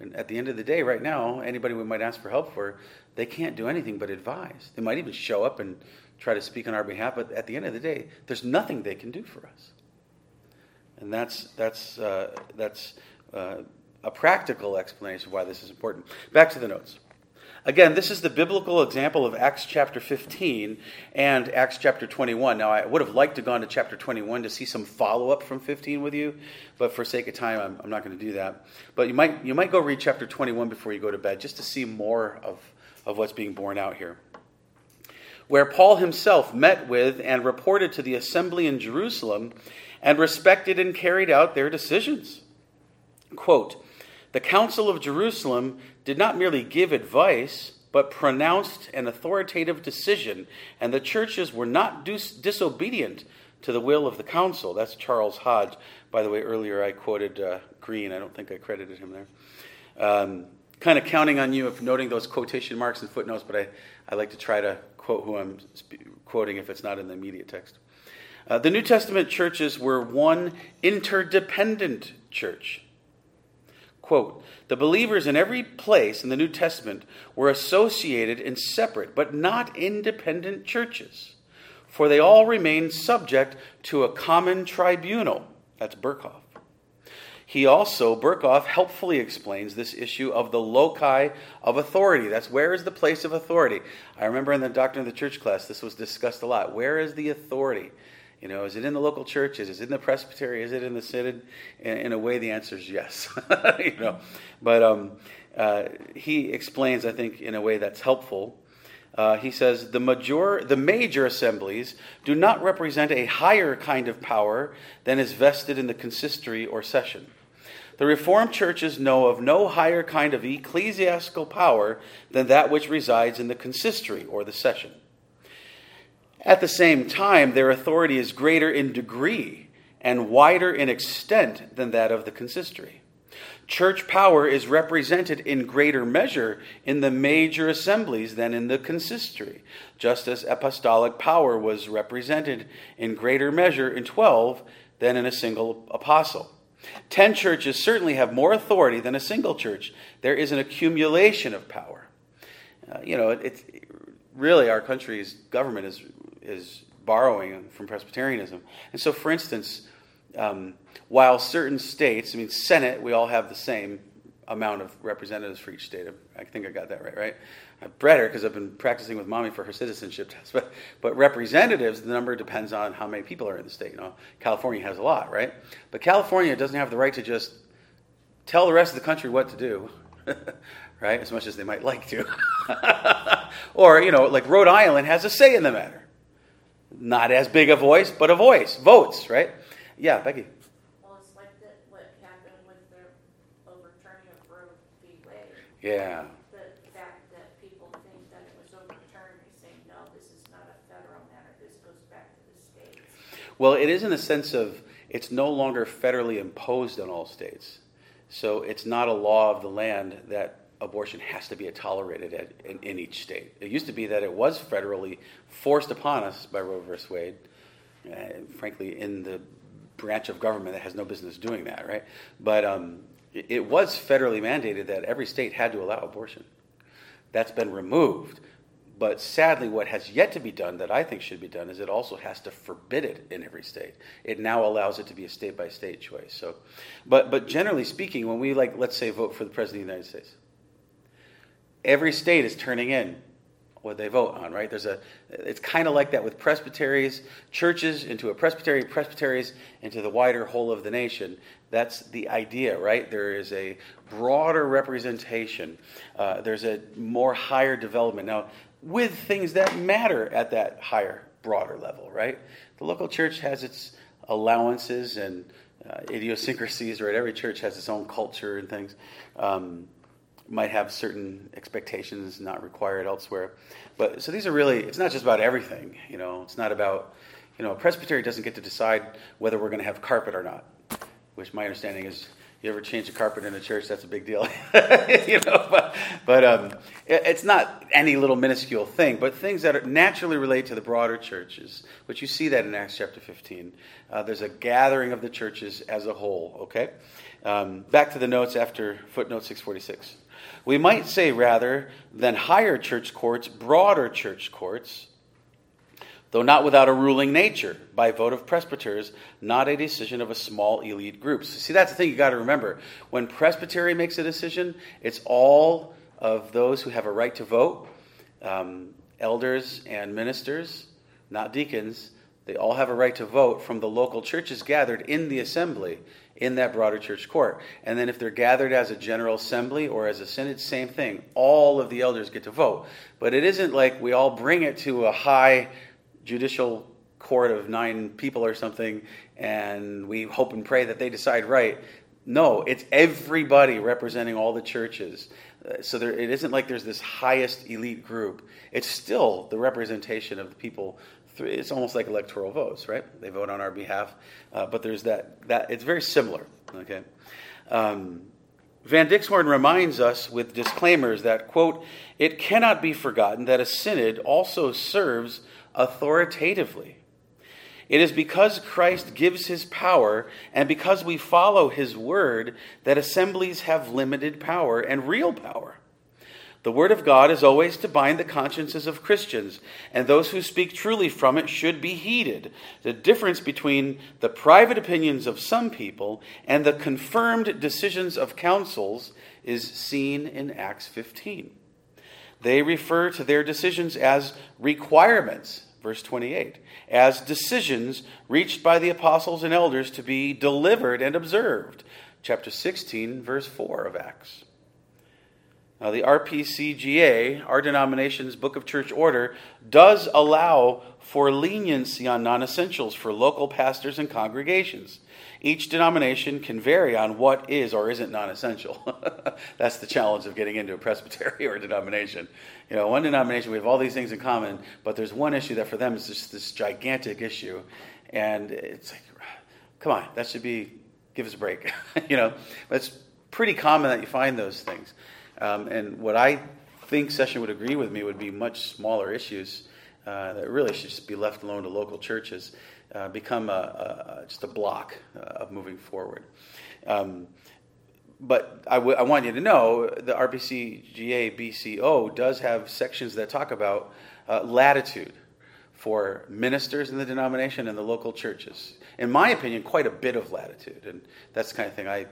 And at the end of the day, right now, anybody we might ask for help for, they can't do anything but advise. They might even show up and try to speak on our behalf, but at the end of the day, there's nothing they can do for us. And that's, that's, uh, that's uh, a practical explanation of why this is important. Back to the notes. Again, this is the biblical example of Acts chapter 15 and Acts chapter 21. Now, I would have liked to go on to chapter 21 to see some follow up from 15 with you, but for sake of time, I'm, I'm not going to do that. But you might, you might go read chapter 21 before you go to bed just to see more of, of what's being borne out here. Where Paul himself met with and reported to the assembly in Jerusalem and respected and carried out their decisions. Quote, the Council of Jerusalem did not merely give advice, but pronounced an authoritative decision, and the churches were not dis- disobedient to the will of the council. That's Charles Hodge. By the way, earlier I quoted uh, Green. I don't think I credited him there. Um, kind of counting on you of noting those quotation marks and footnotes, but I, I like to try to quote who I'm sp- quoting if it's not in the immediate text. Uh, the New Testament churches were one interdependent church. Quote, the believers in every place in the New Testament were associated in separate but not independent churches, for they all remained subject to a common tribunal. That's Berkhof. He also, Berkhof, helpfully explains this issue of the loci of authority. That's where is the place of authority? I remember in the Doctrine of the Church class, this was discussed a lot. Where is the authority? You know, is it in the local churches? Is it in the presbytery? Is it in the synod? In, in a way, the answer is yes. you know, but um, uh, he explains, I think, in a way that's helpful. Uh, he says the major, the major assemblies do not represent a higher kind of power than is vested in the consistory or session. The Reformed churches know of no higher kind of ecclesiastical power than that which resides in the consistory or the session. At the same time, their authority is greater in degree and wider in extent than that of the consistory. Church power is represented in greater measure in the major assemblies than in the consistory, just as apostolic power was represented in greater measure in 12 than in a single apostle. Ten churches certainly have more authority than a single church. There is an accumulation of power. Uh, you know, it's it, really our country's government is is borrowing from Presbyterianism. And so, for instance, um, while certain states, I mean, Senate, we all have the same amount of representatives for each state. I think I got that right, right? Her because I've been practicing with mommy for her citizenship test. But, but representatives, the number depends on how many people are in the state. You know, California has a lot, right? But California doesn't have the right to just tell the rest of the country what to do, right? As much as they might like to. or, you know, like Rhode Island has a say in the matter. Not as big a voice, but a voice. Votes, right? Yeah, Becky. Well, it's like that, what happened with the overturning of Roe v. Wade. Yeah. The fact that people think that it was overturned, they say, no, this is not a federal matter, this goes back to the states. Well, it is in the sense of it's no longer federally imposed on all states. So it's not a law of the land that abortion has to be tolerated at, in, in, each state. It used to be that it was federally forced upon us by Roe v. Wade, uh, frankly, in the branch of government that has no business doing that, right? But um, it, it was federally mandated that every state had to allow abortion. That's been removed. But sadly, what has yet to be done that I think should be done is it also has to forbid it in every state. It now allows it to be a state by state choice. So, but but generally speaking, when we like, let's say, vote for the president of the United States, every state is turning in what they vote on, right? There's a, it's kind of like that with presbyteries, churches into a presbytery, presbyteries into the wider whole of the nation. That's the idea, right? There is a broader representation. Uh, there's a more higher development now with things that matter at that higher, broader level, right? The local church has its allowances and uh, idiosyncrasies, right? Every church has its own culture and things. Um, might have certain expectations not required elsewhere. But so these are really, it's not just about everything, you know, it's not about, you know, a presbytery doesn't get to decide whether we're going to have carpet or not, which my understanding is you ever change a carpet in a church, that's a big deal. you know, but, but um, it, it's not any little minuscule thing, but things that naturally relate to the broader churches, which you see that in Acts chapter 15. Uh, there's a gathering of the churches as a whole, okay? Um, back to the notes after footnote 646. We might say rather than higher church courts, broader church courts, though not without a ruling nature, by vote of presbyters, not a decision of a small elite group. So see, that's the thing you got to remember. When presbytery makes a decision, it's all of those who have a right to vote, um, elders and ministers, not deacons. They all have a right to vote from the local churches gathered in the assembly in that broader church court. And then if they're gathered as a general assembly or as a synod, same thing. All of the elders get to vote. But it isn't like we all bring it to a high judicial court of nine people or something, and we hope and pray that they decide right. No, it's everybody representing all the churches. Uh, so there, it isn't like there's this highest elite group. It's still the representation of the people. It's almost like electoral votes, right? They vote on our behalf, uh, but there's that. That it's very similar. Okay. Um, Van Dixhoorn reminds us with disclaimers that, quote, it cannot be forgotten that a synod also serves authoritatively. It is because Christ gives his power and because we follow his word that assemblies have limited power and real power. The word of God is always to bind the consciences of Christians, and those who speak truly from it should be heeded. The difference between the private opinions of some people and the confirmed decisions of councils is seen in Acts 15. They refer to their decisions as requirements, verse 28, as decisions reached by the apostles and elders to be delivered and observed, chapter 16, verse 4 of Acts. Now, the RPCGA, our denomination's Book of Church Order, does allow for leniency on non essentials for local pastors and congregations. Each denomination can vary on what is or isn't non essential. That's the challenge of getting into a presbytery or a denomination. You know, one denomination, we have all these things in common, but there's one issue that for them is just this gigantic issue. And it's like, come on, that should be, give us a break. you know, it's pretty common that you find those things. Um, and what I think Session would agree with me would be much smaller issues uh, that really should just be left alone to local churches, uh, become a, a, just a block uh, of moving forward. Um, but I, w- I want you to know the RPCGA BCO does have sections that talk about uh, latitude for ministers in the denomination and the local churches. In my opinion, quite a bit of latitude, and that's the kind of thing I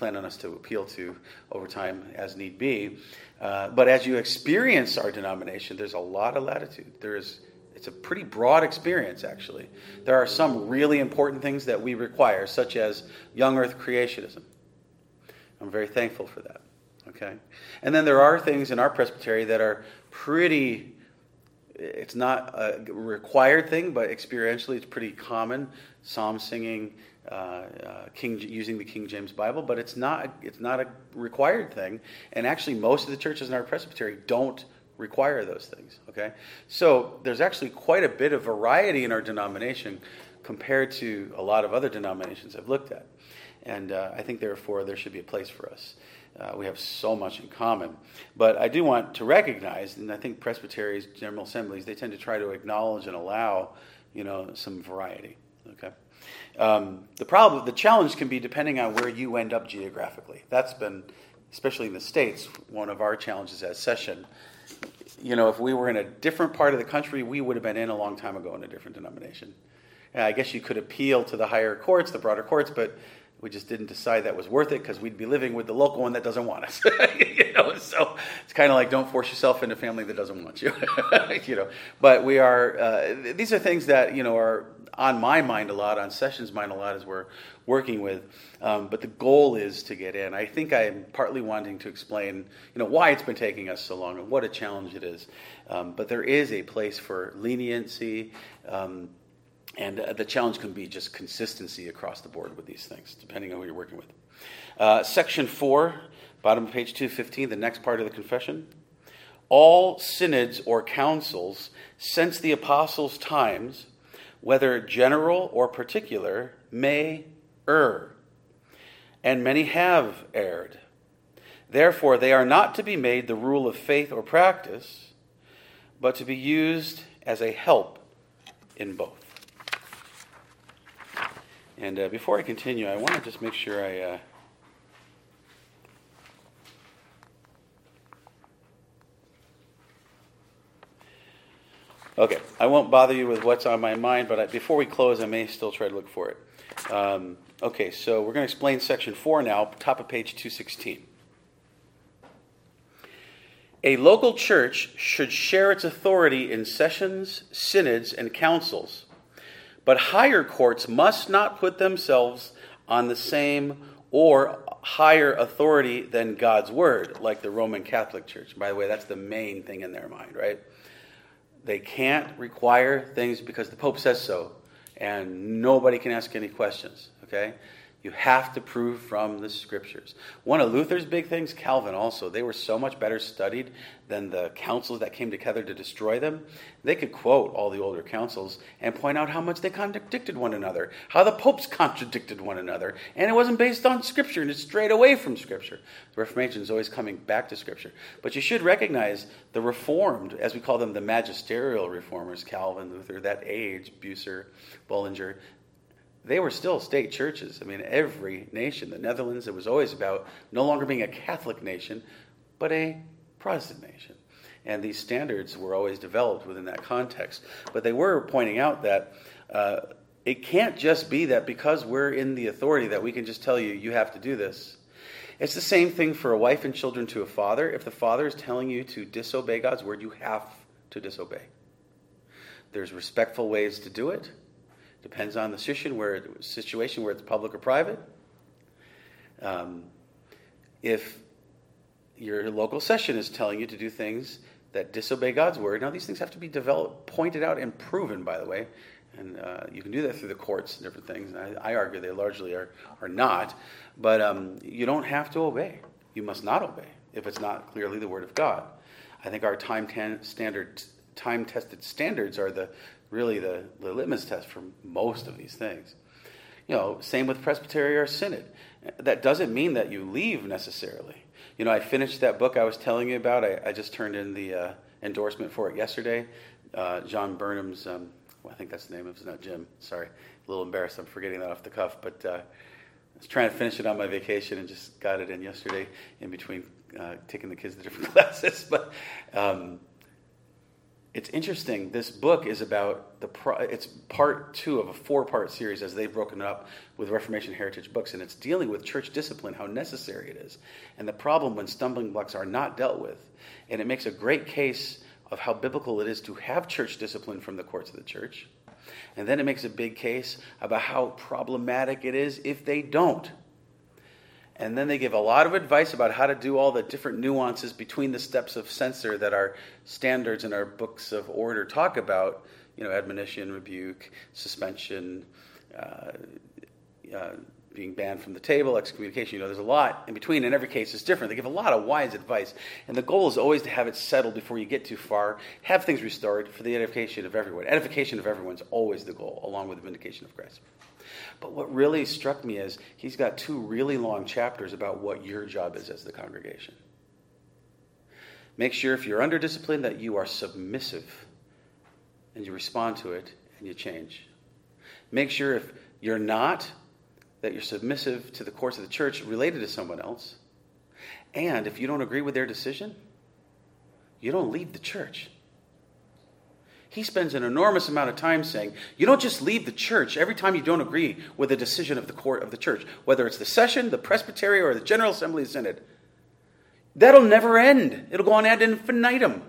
plan on us to appeal to over time as need be. Uh, but as you experience our denomination, there's a lot of latitude. There is, it's a pretty broad experience, actually. There are some really important things that we require, such as young earth creationism. I'm very thankful for that. Okay? And then there are things in our presbytery that are pretty it's not a required thing, but experientially it's pretty common. Psalm singing, uh, uh, King, using the King James Bible, but it's not, it's not a required thing. And actually, most of the churches in our presbytery don't require those things. Okay? So there's actually quite a bit of variety in our denomination compared to a lot of other denominations I've looked at. And uh, I think, therefore, there should be a place for us. Uh, we have so much in common. But I do want to recognize, and I think presbyteries, general assemblies, they tend to try to acknowledge and allow, you know, some variety. Okay. Um, the problem, the challenge can be depending on where you end up geographically. That's been, especially in the states, one of our challenges as session. You know, if we were in a different part of the country, we would have been in a long time ago in a different denomination. And I guess you could appeal to the higher courts, the broader courts, but we just didn't decide that was worth it because we'd be living with the local one that doesn't want us. you know, so it's kind of like don't force yourself into a family that doesn't want you. you know, but we are. Uh, these are things that you know are on my mind a lot, on Sessions' mind a lot as we're working with. Um, but the goal is to get in. I think I'm partly wanting to explain, you know, why it's been taking us so long and what a challenge it is. Um, but there is a place for leniency. Um, and uh, the challenge can be just consistency across the board with these things, depending on who you're working with. Uh, section four Bottom of page 215, the next part of the confession. All synods or councils since the apostles' times, whether general or particular, may err, and many have erred. Therefore, they are not to be made the rule of faith or practice, but to be used as a help in both. And uh, before I continue, I want to just make sure I. Uh, Okay, I won't bother you with what's on my mind, but I, before we close, I may still try to look for it. Um, okay, so we're going to explain section 4 now, top of page 216. A local church should share its authority in sessions, synods, and councils, but higher courts must not put themselves on the same or higher authority than God's word, like the Roman Catholic Church. By the way, that's the main thing in their mind, right? They can't require things because the Pope says so, and nobody can ask any questions, okay? You have to prove from the scriptures. One of Luther's big things, Calvin also, they were so much better studied than the councils that came together to destroy them. They could quote all the older councils and point out how much they contradicted one another, how the popes contradicted one another, and it wasn't based on scripture and it's straight away from scripture. The Reformation is always coming back to scripture. But you should recognize the Reformed, as we call them the magisterial reformers, Calvin, Luther, that age, Bucer, Bullinger, they were still state churches. I mean, every nation, the Netherlands, it was always about no longer being a Catholic nation, but a Protestant nation. And these standards were always developed within that context. But they were pointing out that uh, it can't just be that because we're in the authority that we can just tell you, you have to do this. It's the same thing for a wife and children to a father. If the father is telling you to disobey God's word, you have to disobey. There's respectful ways to do it Depends on the situation where, situation where it's public or private. Um, if your local session is telling you to do things that disobey God's word, now these things have to be developed, pointed out, and proven, by the way. And uh, you can do that through the courts and different things. And I, I argue they largely are, are not. But um, you don't have to obey. You must not obey if it's not clearly the word of God. I think our time tan- standard, time tested standards are the really the, the litmus test for most of these things. You know, same with presbytery or synod. That doesn't mean that you leave necessarily. You know, I finished that book I was telling you about. I, I just turned in the uh, endorsement for it yesterday. Uh, John Burnham's, um, well, I think that's the name of it, not Jim. Sorry, a little embarrassed. I'm forgetting that off the cuff. But uh, I was trying to finish it on my vacation and just got it in yesterday in between uh, taking the kids to different classes. But um, it's interesting. This book is about the pro- it's part two of a four part series as they've broken it up with Reformation Heritage books, and it's dealing with church discipline, how necessary it is, and the problem when stumbling blocks are not dealt with. And it makes a great case of how biblical it is to have church discipline from the courts of the church. And then it makes a big case about how problematic it is if they don't. And then they give a lot of advice about how to do all the different nuances between the steps of censor that our standards and our books of order talk about. You know, admonition, rebuke, suspension, uh, uh, being banned from the table, excommunication. You know, there's a lot in between, and every case is different. They give a lot of wise advice. And the goal is always to have it settled before you get too far, have things restored for the edification of everyone. Edification of everyone is always the goal, along with the vindication of Christ. But what really struck me is he's got two really long chapters about what your job is as the congregation. Make sure if you're under discipline that you are submissive and you respond to it and you change. Make sure if you're not, that you're submissive to the course of the church related to someone else. And if you don't agree with their decision, you don't leave the church. He spends an enormous amount of time saying, you don't just leave the church every time you don't agree with a decision of the court of the church, whether it's the session, the presbytery, or the General Assembly the Synod. That'll never end. It'll go on ad infinitum.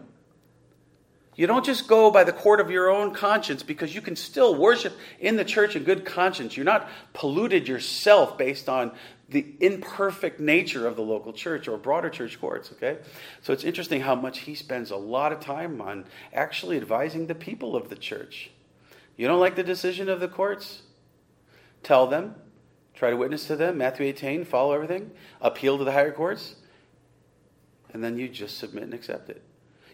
You don't just go by the court of your own conscience because you can still worship in the church in good conscience. You're not polluted yourself based on the imperfect nature of the local church or broader church courts, okay? So it's interesting how much he spends a lot of time on actually advising the people of the church. You don't like the decision of the courts? Tell them. Try to witness to them. Matthew 18, follow everything. Appeal to the higher courts. and then you just submit and accept it.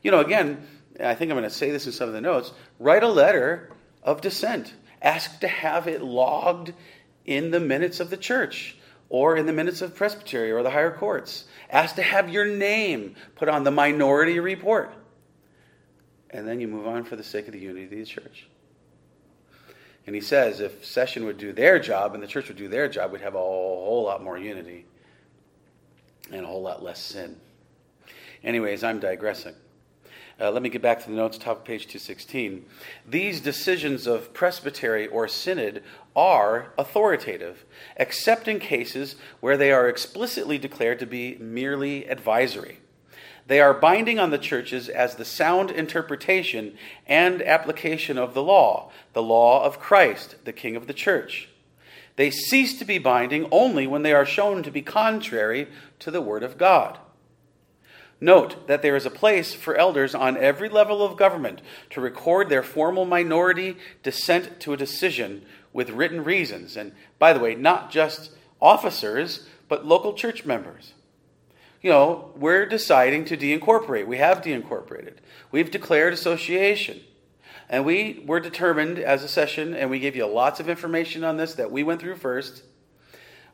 You know, again, I think I'm going to say this in some of the notes write a letter of dissent. Ask to have it logged in the minutes of the church or in the minutes of presbytery or the higher courts. Ask to have your name put on the minority report. And then you move on for the sake of the unity of the church. And he says if session would do their job and the church would do their job, we'd have a whole lot more unity and a whole lot less sin. Anyways, I'm digressing. Uh, let me get back to the notes, top of page 216. These decisions of presbytery or synod are authoritative, except in cases where they are explicitly declared to be merely advisory. They are binding on the churches as the sound interpretation and application of the law, the law of Christ, the King of the church. They cease to be binding only when they are shown to be contrary to the Word of God. Note that there is a place for elders on every level of government to record their formal minority dissent to a decision with written reasons. And by the way, not just officers, but local church members. You know, we're deciding to deincorporate. We have deincorporated. We've declared association. And we were determined as a session, and we gave you lots of information on this that we went through first,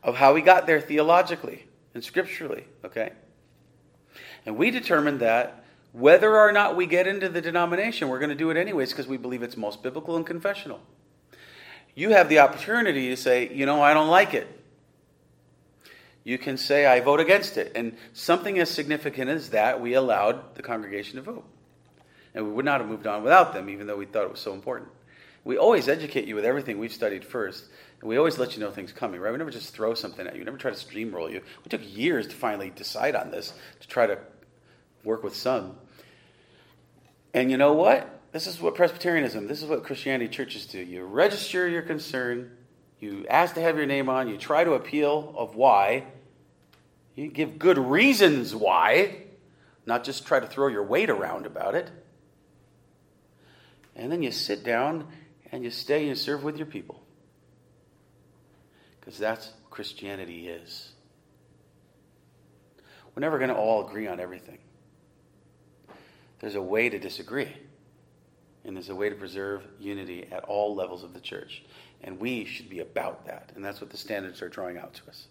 of how we got there theologically and scripturally, okay? And we determined that whether or not we get into the denomination, we're going to do it anyways because we believe it's most biblical and confessional. You have the opportunity to say, you know, I don't like it. You can say, I vote against it. And something as significant as that, we allowed the congregation to vote. And we would not have moved on without them, even though we thought it was so important. We always educate you with everything we've studied first. And we always let you know things coming, right? We never just throw something at you. We never try to steamroll you. We took years to finally decide on this, to try to work with some. And you know what? This is what Presbyterianism, this is what Christianity churches do. You register your concern, you ask to have your name on, you try to appeal of why, you give good reasons why, not just try to throw your weight around about it. And then you sit down and you stay and you serve with your people. Because that's Christianity is. We're never going to all agree on everything. There's a way to disagree. And there's a way to preserve unity at all levels of the church. And we should be about that. And that's what the standards are drawing out to us.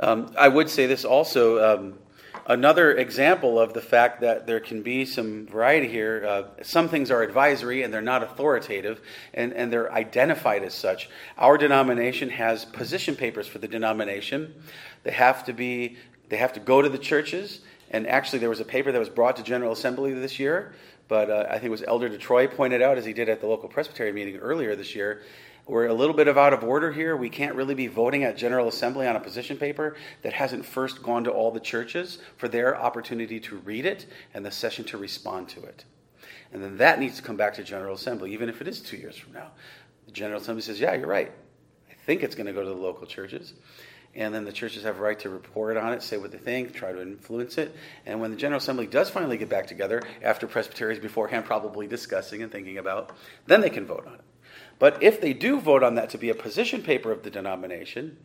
Um, I would say this also um, another example of the fact that there can be some variety here. Uh, some things are advisory and they're not authoritative, and, and they're identified as such. Our denomination has position papers for the denomination. They have to be they have to go to the churches and actually, there was a paper that was brought to General Assembly this year, but uh, I think it was Elder Detroit pointed out, as he did at the local Presbytery meeting earlier this year, we're a little bit of out of order here. We can't really be voting at General Assembly on a position paper that hasn't first gone to all the churches for their opportunity to read it and the session to respond to it. And then that needs to come back to General Assembly, even if it is two years from now. The General Assembly says, Yeah, you're right. I think it's going to go to the local churches and then the churches have a right to report on it, say what they think, try to influence it. And when the General Assembly does finally get back together, after presbyteries beforehand probably discussing and thinking about, then they can vote on it. But if they do vote on that to be a position paper of the denomination,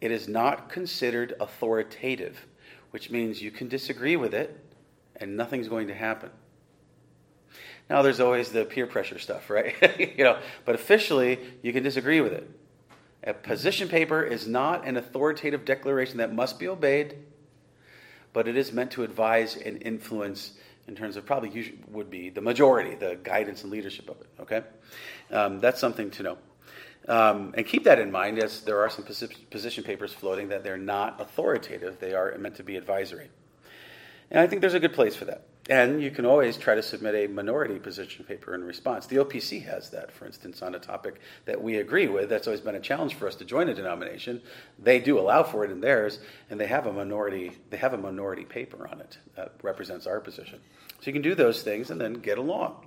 it is not considered authoritative, which means you can disagree with it and nothing's going to happen. Now there's always the peer pressure stuff, right? you know, but officially you can disagree with it. A position paper is not an authoritative declaration that must be obeyed, but it is meant to advise and influence in terms of probably would be the majority, the guidance and leadership of it. Okay, um, that's something to know. Um, and keep that in mind as there are some position papers floating that they're not authoritative, they are meant to be advisory. And I think there's a good place for that. And you can always try to submit a minority position paper in response. The OPC has that, for instance, on a topic that we agree with. That's always been a challenge for us to join a denomination. They do allow for it in theirs, and they have a minority. They have a minority paper on it that represents our position. So you can do those things and then get along.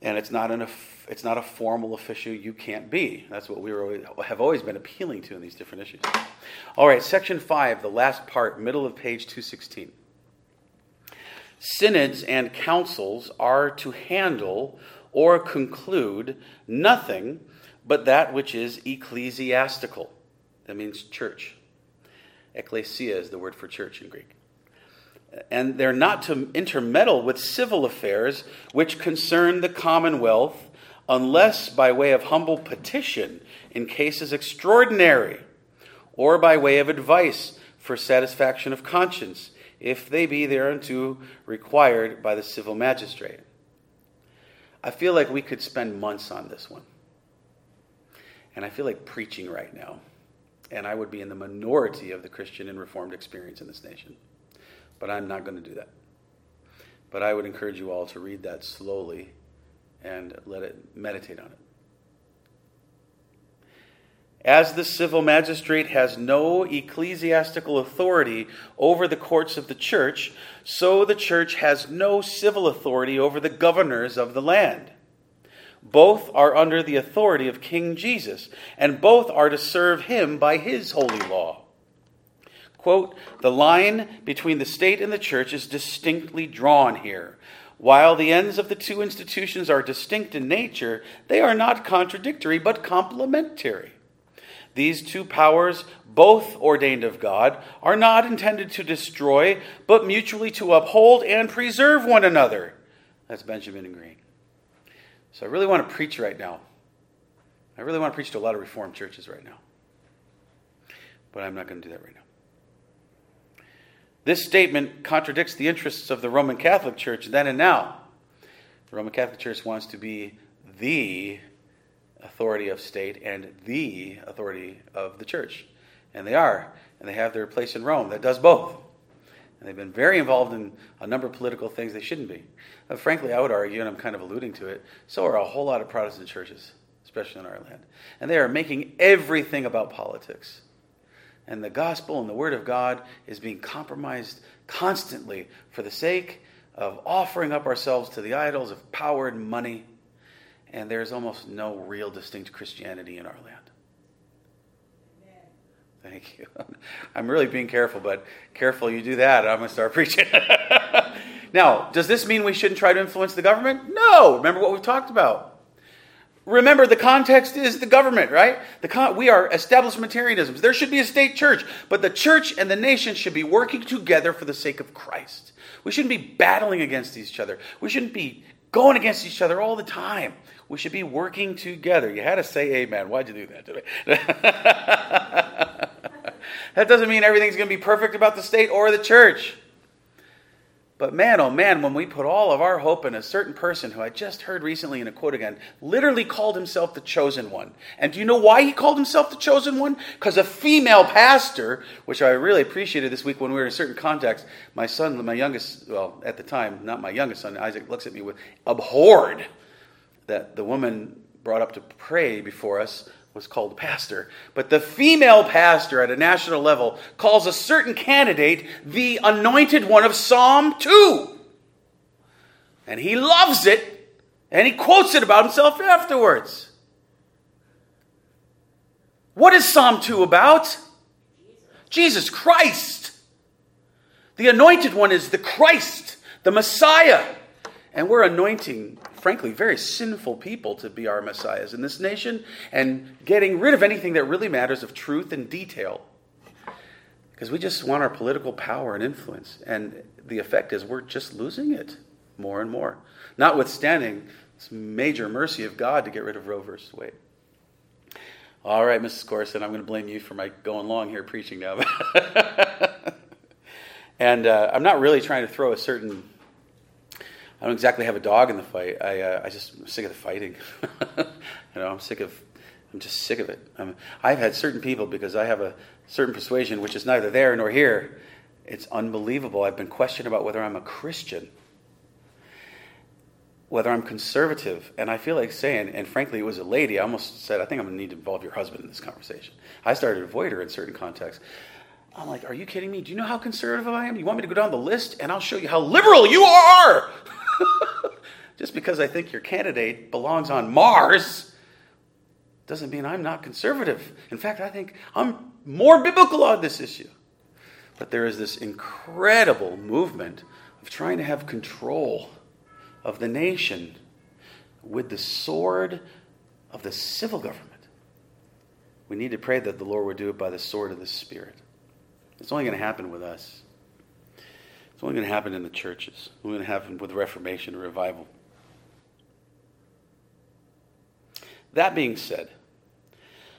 And it's not an it's not a formal official you can't be. That's what we always, have always been appealing to in these different issues. All right, section five, the last part, middle of page two sixteen. Synods and councils are to handle or conclude nothing but that which is ecclesiastical. That means church. Ecclesia is the word for church in Greek. And they're not to intermeddle with civil affairs which concern the commonwealth unless by way of humble petition in cases extraordinary, or by way of advice for satisfaction of conscience, if they be thereunto required by the civil magistrate. I feel like we could spend months on this one. And I feel like preaching right now. And I would be in the minority of the Christian and Reformed experience in this nation. But I'm not going to do that. But I would encourage you all to read that slowly and let it meditate on it. As the civil magistrate has no ecclesiastical authority over the courts of the church, so the church has no civil authority over the governors of the land. Both are under the authority of King Jesus, and both are to serve him by his holy law. Quote, the line between the state and the church is distinctly drawn here. While the ends of the two institutions are distinct in nature, they are not contradictory but complementary. These two powers, both ordained of God, are not intended to destroy, but mutually to uphold and preserve one another. That's Benjamin Green. So I really want to preach right now. I really want to preach to a lot of Reformed churches right now. But I'm not going to do that right now. This statement contradicts the interests of the Roman Catholic Church then and now. The Roman Catholic Church wants to be the authority of state and the authority of the church. And they are. And they have their place in Rome that does both. And they've been very involved in a number of political things they shouldn't be. Uh, frankly, I would argue, and I'm kind of alluding to it, so are a whole lot of Protestant churches, especially in our land. And they are making everything about politics. And the gospel and the word of God is being compromised constantly for the sake of offering up ourselves to the idols of power and money and there's almost no real distinct Christianity in our land. Thank you. I'm really being careful, but careful you do that, I'm going to start preaching. now, does this mean we shouldn't try to influence the government? No. Remember what we've talked about. Remember, the context is the government, right? The con- we are establishmentarianisms. There should be a state church, but the church and the nation should be working together for the sake of Christ. We shouldn't be battling against each other. We shouldn't be going against each other all the time. We should be working together. You had to say amen. Why'd you do that today? that doesn't mean everything's going to be perfect about the state or the church. But man, oh man, when we put all of our hope in a certain person who I just heard recently in a quote again, literally called himself the chosen one. And do you know why he called himself the chosen one? Because a female pastor, which I really appreciated this week when we were in a certain context, my son, my youngest, well, at the time, not my youngest son, Isaac looks at me with abhorred that the woman brought up to pray before us was called pastor. But the female pastor at a national level calls a certain candidate the anointed one of Psalm 2. And he loves it, and he quotes it about himself afterwards. What is Psalm 2 about? Jesus Christ. The anointed one is the Christ, the Messiah. And we're anointing frankly, very sinful people to be our messiahs in this nation and getting rid of anything that really matters of truth and detail. Because we just want our political power and influence. And the effect is we're just losing it more and more. Notwithstanding this major mercy of God to get rid of Roe versus Wade. All right, Mrs. Corson, I'm going to blame you for my going long here preaching now. and uh, I'm not really trying to throw a certain I don't exactly have a dog in the fight. I, uh, I just I'm sick of the fighting. you know, I'm sick of, I'm just sick of it. I'm, I've had certain people because I have a certain persuasion which is neither there nor here. It's unbelievable. I've been questioned about whether I'm a Christian, whether I'm conservative, and I feel like saying, and frankly, it was a lady. I almost said, I think I'm going to need to involve your husband in this conversation. I started to avoid her in certain contexts. I'm like, are you kidding me? Do you know how conservative I am? You want me to go down the list and I'll show you how liberal you are? Just because I think your candidate belongs on Mars doesn't mean I'm not conservative. In fact, I think I'm more biblical on this issue. But there is this incredible movement of trying to have control of the nation with the sword of the civil government. We need to pray that the Lord would do it by the sword of the Spirit. It's only going to happen with us. It's only going to happen in the churches. It's only going to happen with Reformation and revival. That being said,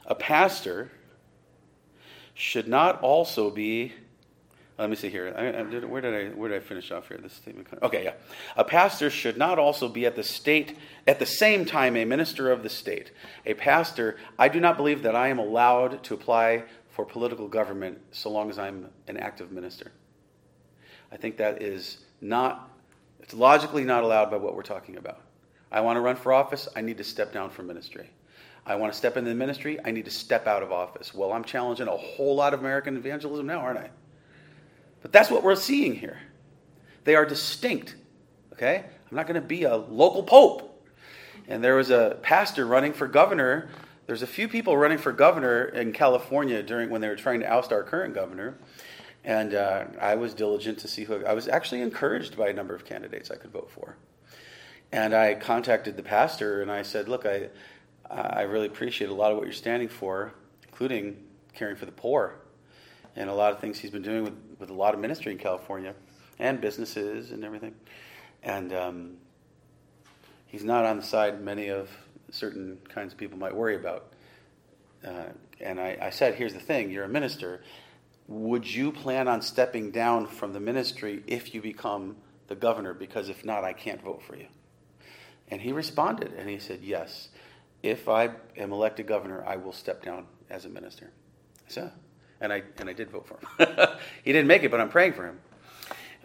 a pastor should not also be let me see here. I, I did, where did I where did I finish off here? This statement. Okay, yeah. A pastor should not also be at the state at the same time a minister of the state. A pastor. I do not believe that I am allowed to apply for political government so long as I'm an active minister. I think that is not. It's logically not allowed by what we're talking about. I want to run for office. I need to step down from ministry. I want to step into the ministry. I need to step out of office. Well, I'm challenging a whole lot of American evangelism now, aren't I? But that's what we're seeing here. They are distinct. Okay? I'm not going to be a local pope. And there was a pastor running for governor. There's a few people running for governor in California during when they were trying to oust our current governor. And uh, I was diligent to see who I was actually encouraged by a number of candidates I could vote for. And I contacted the pastor and I said, "Look, I I really appreciate a lot of what you're standing for, including caring for the poor." and a lot of things he's been doing with, with a lot of ministry in California and businesses and everything. And um, he's not on the side many of certain kinds of people might worry about. Uh, and I, I said, here's the thing you're a minister. Would you plan on stepping down from the ministry if you become the governor? Because if not, I can't vote for you. And he responded and he said, Yes, if I am elected governor, I will step down as a minister. So, and I and I did vote for him. he didn't make it, but I'm praying for him.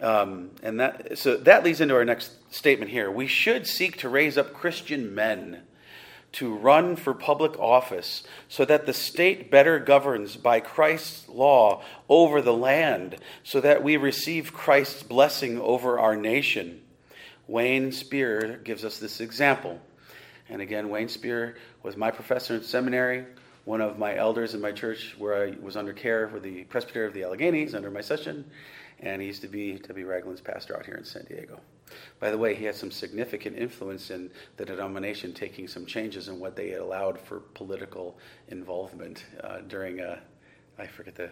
Um, and that so that leads into our next statement here. We should seek to raise up Christian men to run for public office so that the state better governs by Christ's law over the land, so that we receive Christ's blessing over our nation. Wayne Spear gives us this example. And again, Wayne Spear was my professor in seminary one of my elders in my church where I was under care for the Presbytery of the Alleghenies under my session, and he used to be W. Ragland's pastor out here in San Diego. By the way, he had some significant influence in the denomination taking some changes in what they allowed for political involvement uh, during, uh, I forget the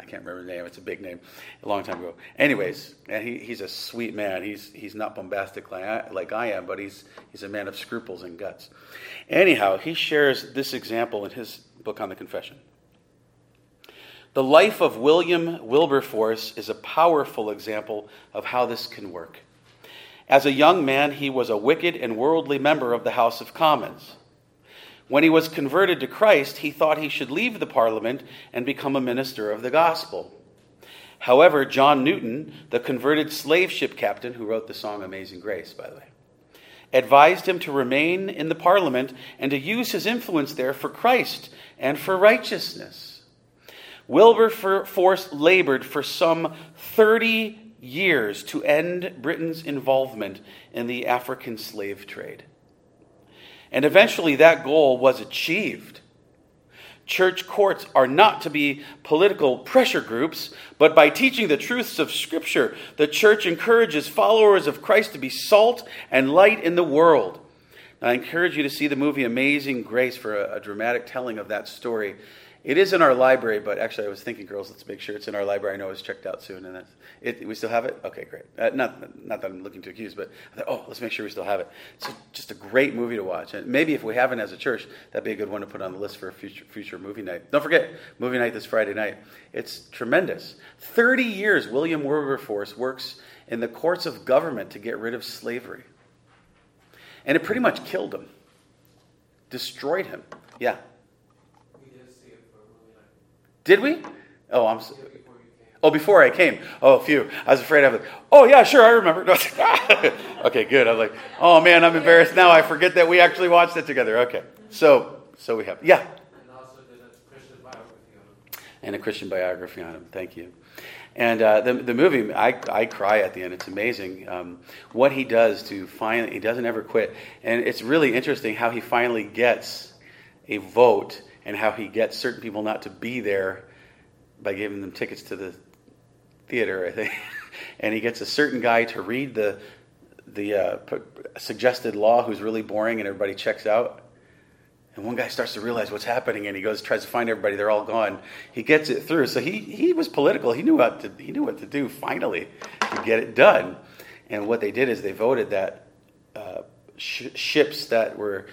I can't remember the name. It's a big name, a long time ago. Anyways, and he, he's a sweet man. He's he's not bombastic like I, like I am, but he's he's a man of scruples and guts. Anyhow, he shares this example in his book on the confession. The life of William Wilberforce is a powerful example of how this can work. As a young man, he was a wicked and worldly member of the House of Commons. When he was converted to Christ, he thought he should leave the parliament and become a minister of the gospel. However, John Newton, the converted slave ship captain who wrote the song Amazing Grace, by the way, advised him to remain in the parliament and to use his influence there for Christ and for righteousness. Wilberforce labored for some 30 years to end Britain's involvement in the African slave trade. And eventually that goal was achieved. Church courts are not to be political pressure groups, but by teaching the truths of Scripture, the church encourages followers of Christ to be salt and light in the world. I encourage you to see the movie Amazing Grace for a, a dramatic telling of that story. It is in our library, but actually, I was thinking, girls, let's make sure it's in our library. I know it's checked out soon, and that's it. We still have it. Okay, great. Uh, not, not that I'm looking to accuse, but thought, oh, let's make sure we still have it. It's a, just a great movie to watch, and maybe if we haven't as a church, that'd be a good one to put on the list for a future future movie night. Don't forget, movie night this Friday night. It's tremendous. Thirty years, William Wilberforce works in the courts of government to get rid of slavery, and it pretty much killed him, destroyed him. Yeah. Did we? Oh, I'm. So, oh, before I came. Oh, phew. I was afraid I was. Oh, yeah, sure, I remember. okay, good. I was like, oh man, I'm embarrassed now. I forget that we actually watched it together. Okay, so so we have yeah. And also did a Christian biography on him. And a Christian biography on him. Thank you. And uh, the, the movie, I, I cry at the end. It's amazing um, what he does to finally, he doesn't ever quit. And it's really interesting how he finally gets a vote and how he gets certain people not to be there by giving them tickets to the theater, I think. and he gets a certain guy to read the the uh, suggested law who's really boring, and everybody checks out. And one guy starts to realize what's happening, and he goes tries to find everybody. They're all gone. He gets it through. So he he was political. He knew what to he knew what to do finally to get it done. And what they did is they voted that sh- ships that were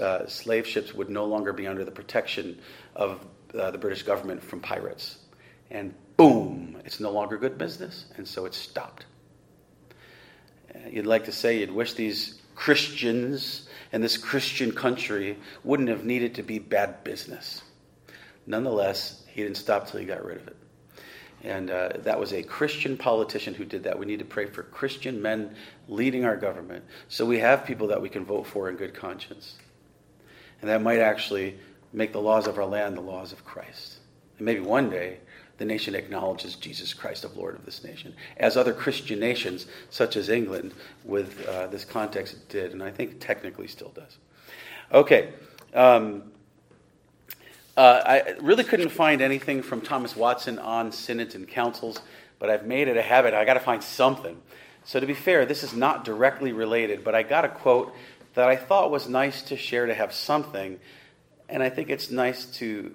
uh, slave ships would no longer be under the protection of uh, the British government from pirates. And boom, it's no longer good business, and so it stopped. Uh, you'd like to say you'd wish these Christians and this Christian country wouldn't have needed to be bad business. Nonetheless, he didn't stop till he got rid of it. And uh, that was a Christian politician who did that. We need to pray for Christian men leading our government so we have people that we can vote for in good conscience. And that might actually make the laws of our land the laws of Christ. And maybe one day the nation acknowledges Jesus Christ of Lord of this nation, as other Christian nations, such as England, with uh, this context did, and I think technically still does. Okay. Um, uh, I really couldn't find anything from Thomas Watson on synods and councils, but I've made it a habit. I got to find something. So, to be fair, this is not directly related, but I got a quote that I thought was nice to share to have something, and I think it's nice to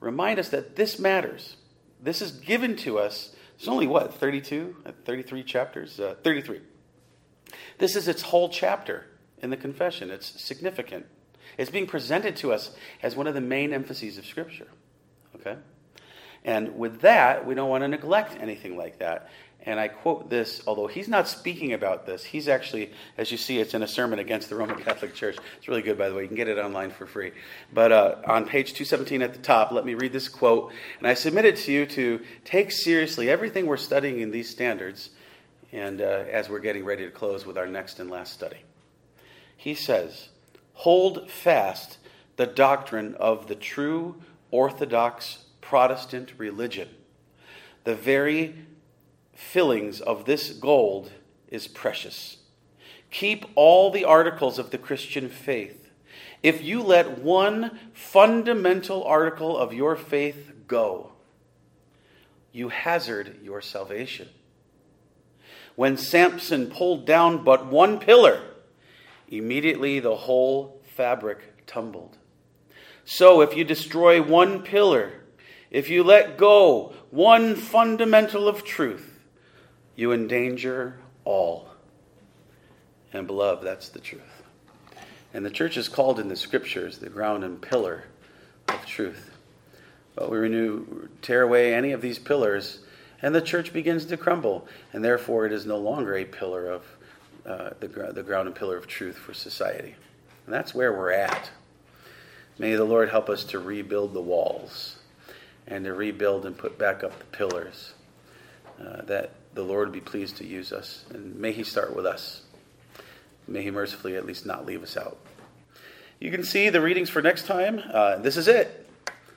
remind us that this matters. This is given to us. It's only what, 32, 33 chapters? Uh, 33. This is its whole chapter in the confession. It's significant. It's being presented to us as one of the main emphases of Scripture. Okay? And with that, we don't want to neglect anything like that. And I quote this, although he's not speaking about this, he's actually, as you see, it's in a sermon against the Roman Catholic Church. It's really good, by the way. You can get it online for free. But uh, on page 217 at the top, let me read this quote. And I submit it to you to take seriously everything we're studying in these standards, and uh, as we're getting ready to close with our next and last study. He says, Hold fast the doctrine of the true Orthodox Protestant religion. The very fillings of this gold is precious. Keep all the articles of the Christian faith. If you let one fundamental article of your faith go, you hazard your salvation. When Samson pulled down but one pillar, immediately the whole fabric tumbled. So if you destroy one pillar, if you let go one fundamental of truth, you endanger all. And beloved, that's the truth. And the church is called in the scriptures the ground and pillar of truth. But we renew, tear away any of these pillars, and the church begins to crumble. And therefore, it is no longer a pillar of uh, the, the ground and pillar of truth for society. And that's where we're at. May the Lord help us to rebuild the walls and to rebuild and put back up the pillars uh, that the Lord be pleased to use us. And may He start with us. May He mercifully at least not leave us out. You can see the readings for next time. Uh, this is it.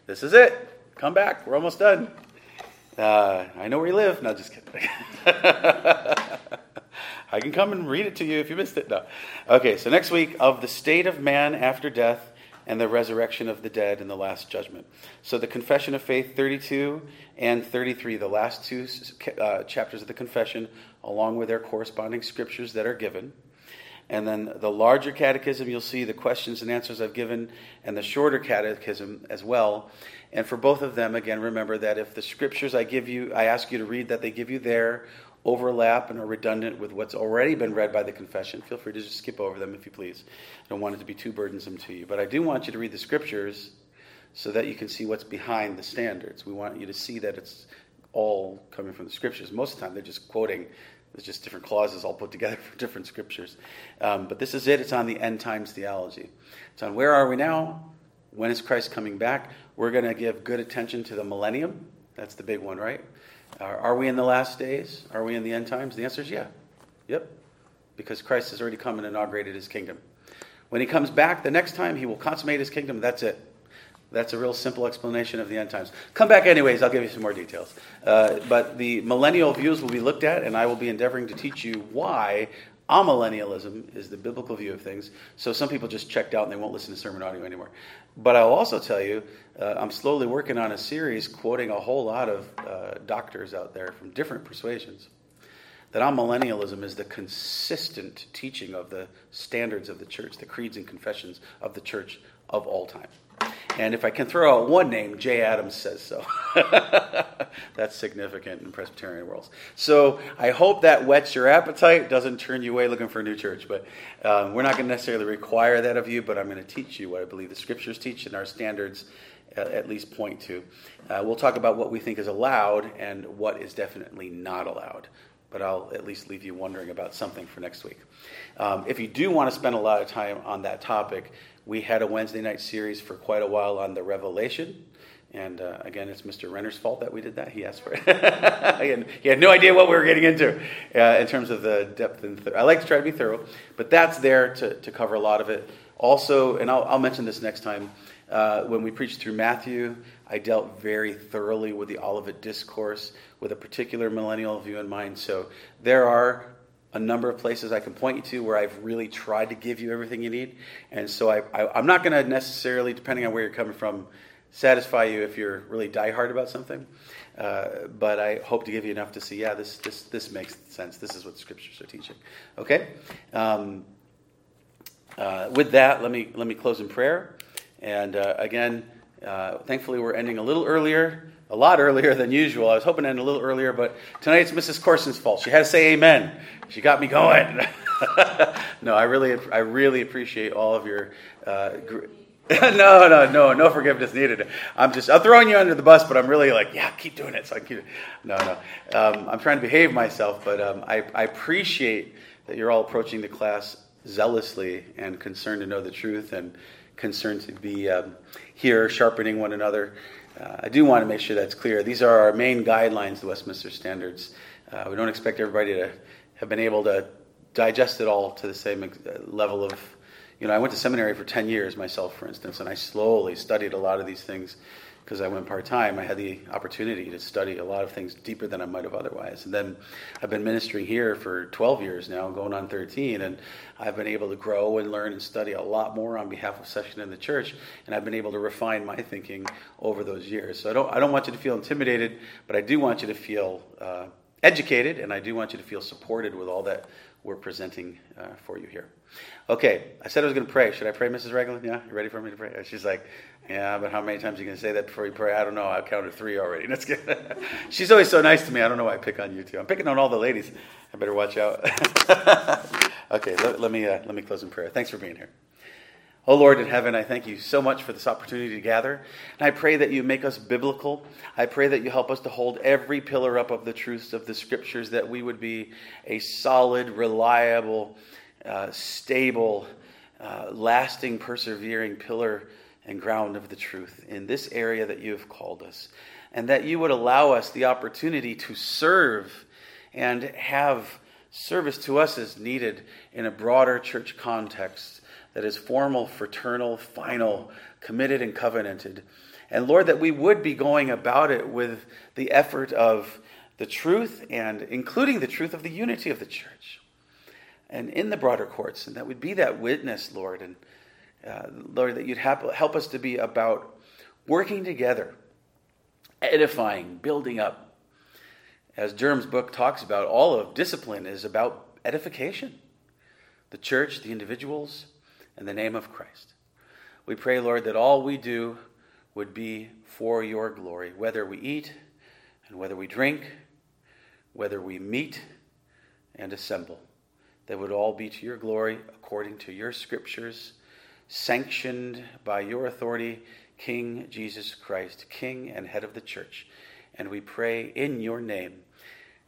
This is it. Come back. We're almost done. Uh, I know where you live. No, just kidding. I can come and read it to you if you missed it. No. Okay, so next week, of the state of man after death and the resurrection of the dead in the last judgment. So the Confession of Faith 32 and 33, the last two uh, chapters of the Confession, along with their corresponding scriptures that are given. And then the larger catechism, you'll see the questions and answers I've given, and the shorter catechism as well. And for both of them, again, remember that if the scriptures I give you, I ask you to read that they give you there, overlap and are redundant with what's already been read by the confession, feel free to just skip over them if you please. I don't want it to be too burdensome to you. But I do want you to read the scriptures so that you can see what's behind the standards. We want you to see that it's all coming from the scriptures. Most of the time, they're just quoting. There's just different clauses all put together for different scriptures. Um, but this is it. It's on the end times theology. It's on where are we now? When is Christ coming back? We're going to give good attention to the millennium. That's the big one, right? Are, are we in the last days? Are we in the end times? The answer is yeah. Yep. Because Christ has already come and inaugurated his kingdom. When he comes back the next time, he will consummate his kingdom. That's it. That's a real simple explanation of the end times. Come back, anyways, I'll give you some more details. Uh, but the millennial views will be looked at, and I will be endeavoring to teach you why amillennialism is the biblical view of things. So some people just checked out and they won't listen to SermonAudio anymore. But I'll also tell you, uh, I'm slowly working on a series quoting a whole lot of uh, doctors out there from different persuasions. That amillennialism is the consistent teaching of the standards of the church, the creeds and confessions of the church of all time. And if I can throw out one name, Jay Adams says so. That's significant in Presbyterian worlds. So I hope that whets your appetite, doesn't turn you away looking for a new church. But um, we're not going to necessarily require that of you, but I'm going to teach you what I believe the scriptures teach and our standards uh, at least point to. Uh, we'll talk about what we think is allowed and what is definitely not allowed. But I'll at least leave you wondering about something for next week. Um, if you do want to spend a lot of time on that topic, we had a Wednesday night series for quite a while on the Revelation. And uh, again, it's Mr. Renner's fault that we did that. He asked for it. he had no idea what we were getting into uh, in terms of the depth and th- I like to try to be thorough, but that's there to, to cover a lot of it. Also, and I'll, I'll mention this next time, uh, when we preached through Matthew, I dealt very thoroughly with the Olivet Discourse with a particular millennial view in mind. So there are a number of places I can point you to where I've really tried to give you everything you need. And so I, I, am not going to necessarily, depending on where you're coming from, satisfy you if you're really diehard about something. Uh, but I hope to give you enough to see, yeah, this, this, this makes sense. This is what the scriptures are teaching. Okay? Um, uh, with that, let me, let me close in prayer. And uh, again, uh, thankfully, we're ending a little earlier, a lot earlier than usual. I was hoping to end a little earlier, but tonight it's Mrs. Corson's fault. She had to say amen. She got me going. no, I really, I really appreciate all of your. Uh, gr- no, no, no, no forgiveness needed. I'm just, I'm throwing you under the bus, but I'm really like, yeah, keep doing it. So I keep, no, no. Um, I'm trying to behave myself, but um, I, I appreciate that you're all approaching the class zealously and concerned to know the truth and concerned to be um, here sharpening one another. Uh, I do want to make sure that's clear. These are our main guidelines, the Westminster Standards. Uh, we don't expect everybody to have been able to digest it all to the same uh, level of, you know, I went to seminary for 10 years myself, for instance, and I slowly studied a lot of these things because I went part time, I had the opportunity to study a lot of things deeper than I might have otherwise. And then I've been ministering here for 12 years now, going on 13, and I've been able to grow and learn and study a lot more on behalf of Session in the church, and I've been able to refine my thinking over those years. So I don't, I don't want you to feel intimidated, but I do want you to feel uh, educated, and I do want you to feel supported with all that we're presenting uh, for you here. Okay, I said I was going to pray. Should I pray, Mrs. Regland? Yeah, you ready for me to pray? She's like, yeah, but how many times are you going to say that before you pray? I don't know. I counted three already. That's good. She's always so nice to me. I don't know why I pick on you too. I'm picking on all the ladies. I better watch out. okay, let, let me uh, let me close in prayer. Thanks for being here. Oh Lord in heaven, I thank you so much for this opportunity to gather. And I pray that you make us biblical. I pray that you help us to hold every pillar up of the truths of the scriptures, that we would be a solid, reliable, uh, stable, uh, lasting, persevering pillar and ground of the truth in this area that you have called us. And that you would allow us the opportunity to serve and have service to us as needed in a broader church context that is formal, fraternal, final, committed, and covenanted. And Lord, that we would be going about it with the effort of the truth and including the truth of the unity of the church and in the broader courts, and that would be that witness, Lord. And uh, Lord, that you'd help, help us to be about working together, edifying, building up. As Durham's book talks about, all of discipline is about edification the church, the individuals, and the name of Christ. We pray, Lord, that all we do would be for your glory, whether we eat and whether we drink, whether we meet and assemble. That would all be to your glory according to your scriptures, sanctioned by your authority, King Jesus Christ, King and head of the church. And we pray in your name.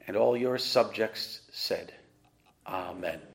And all your subjects said, Amen.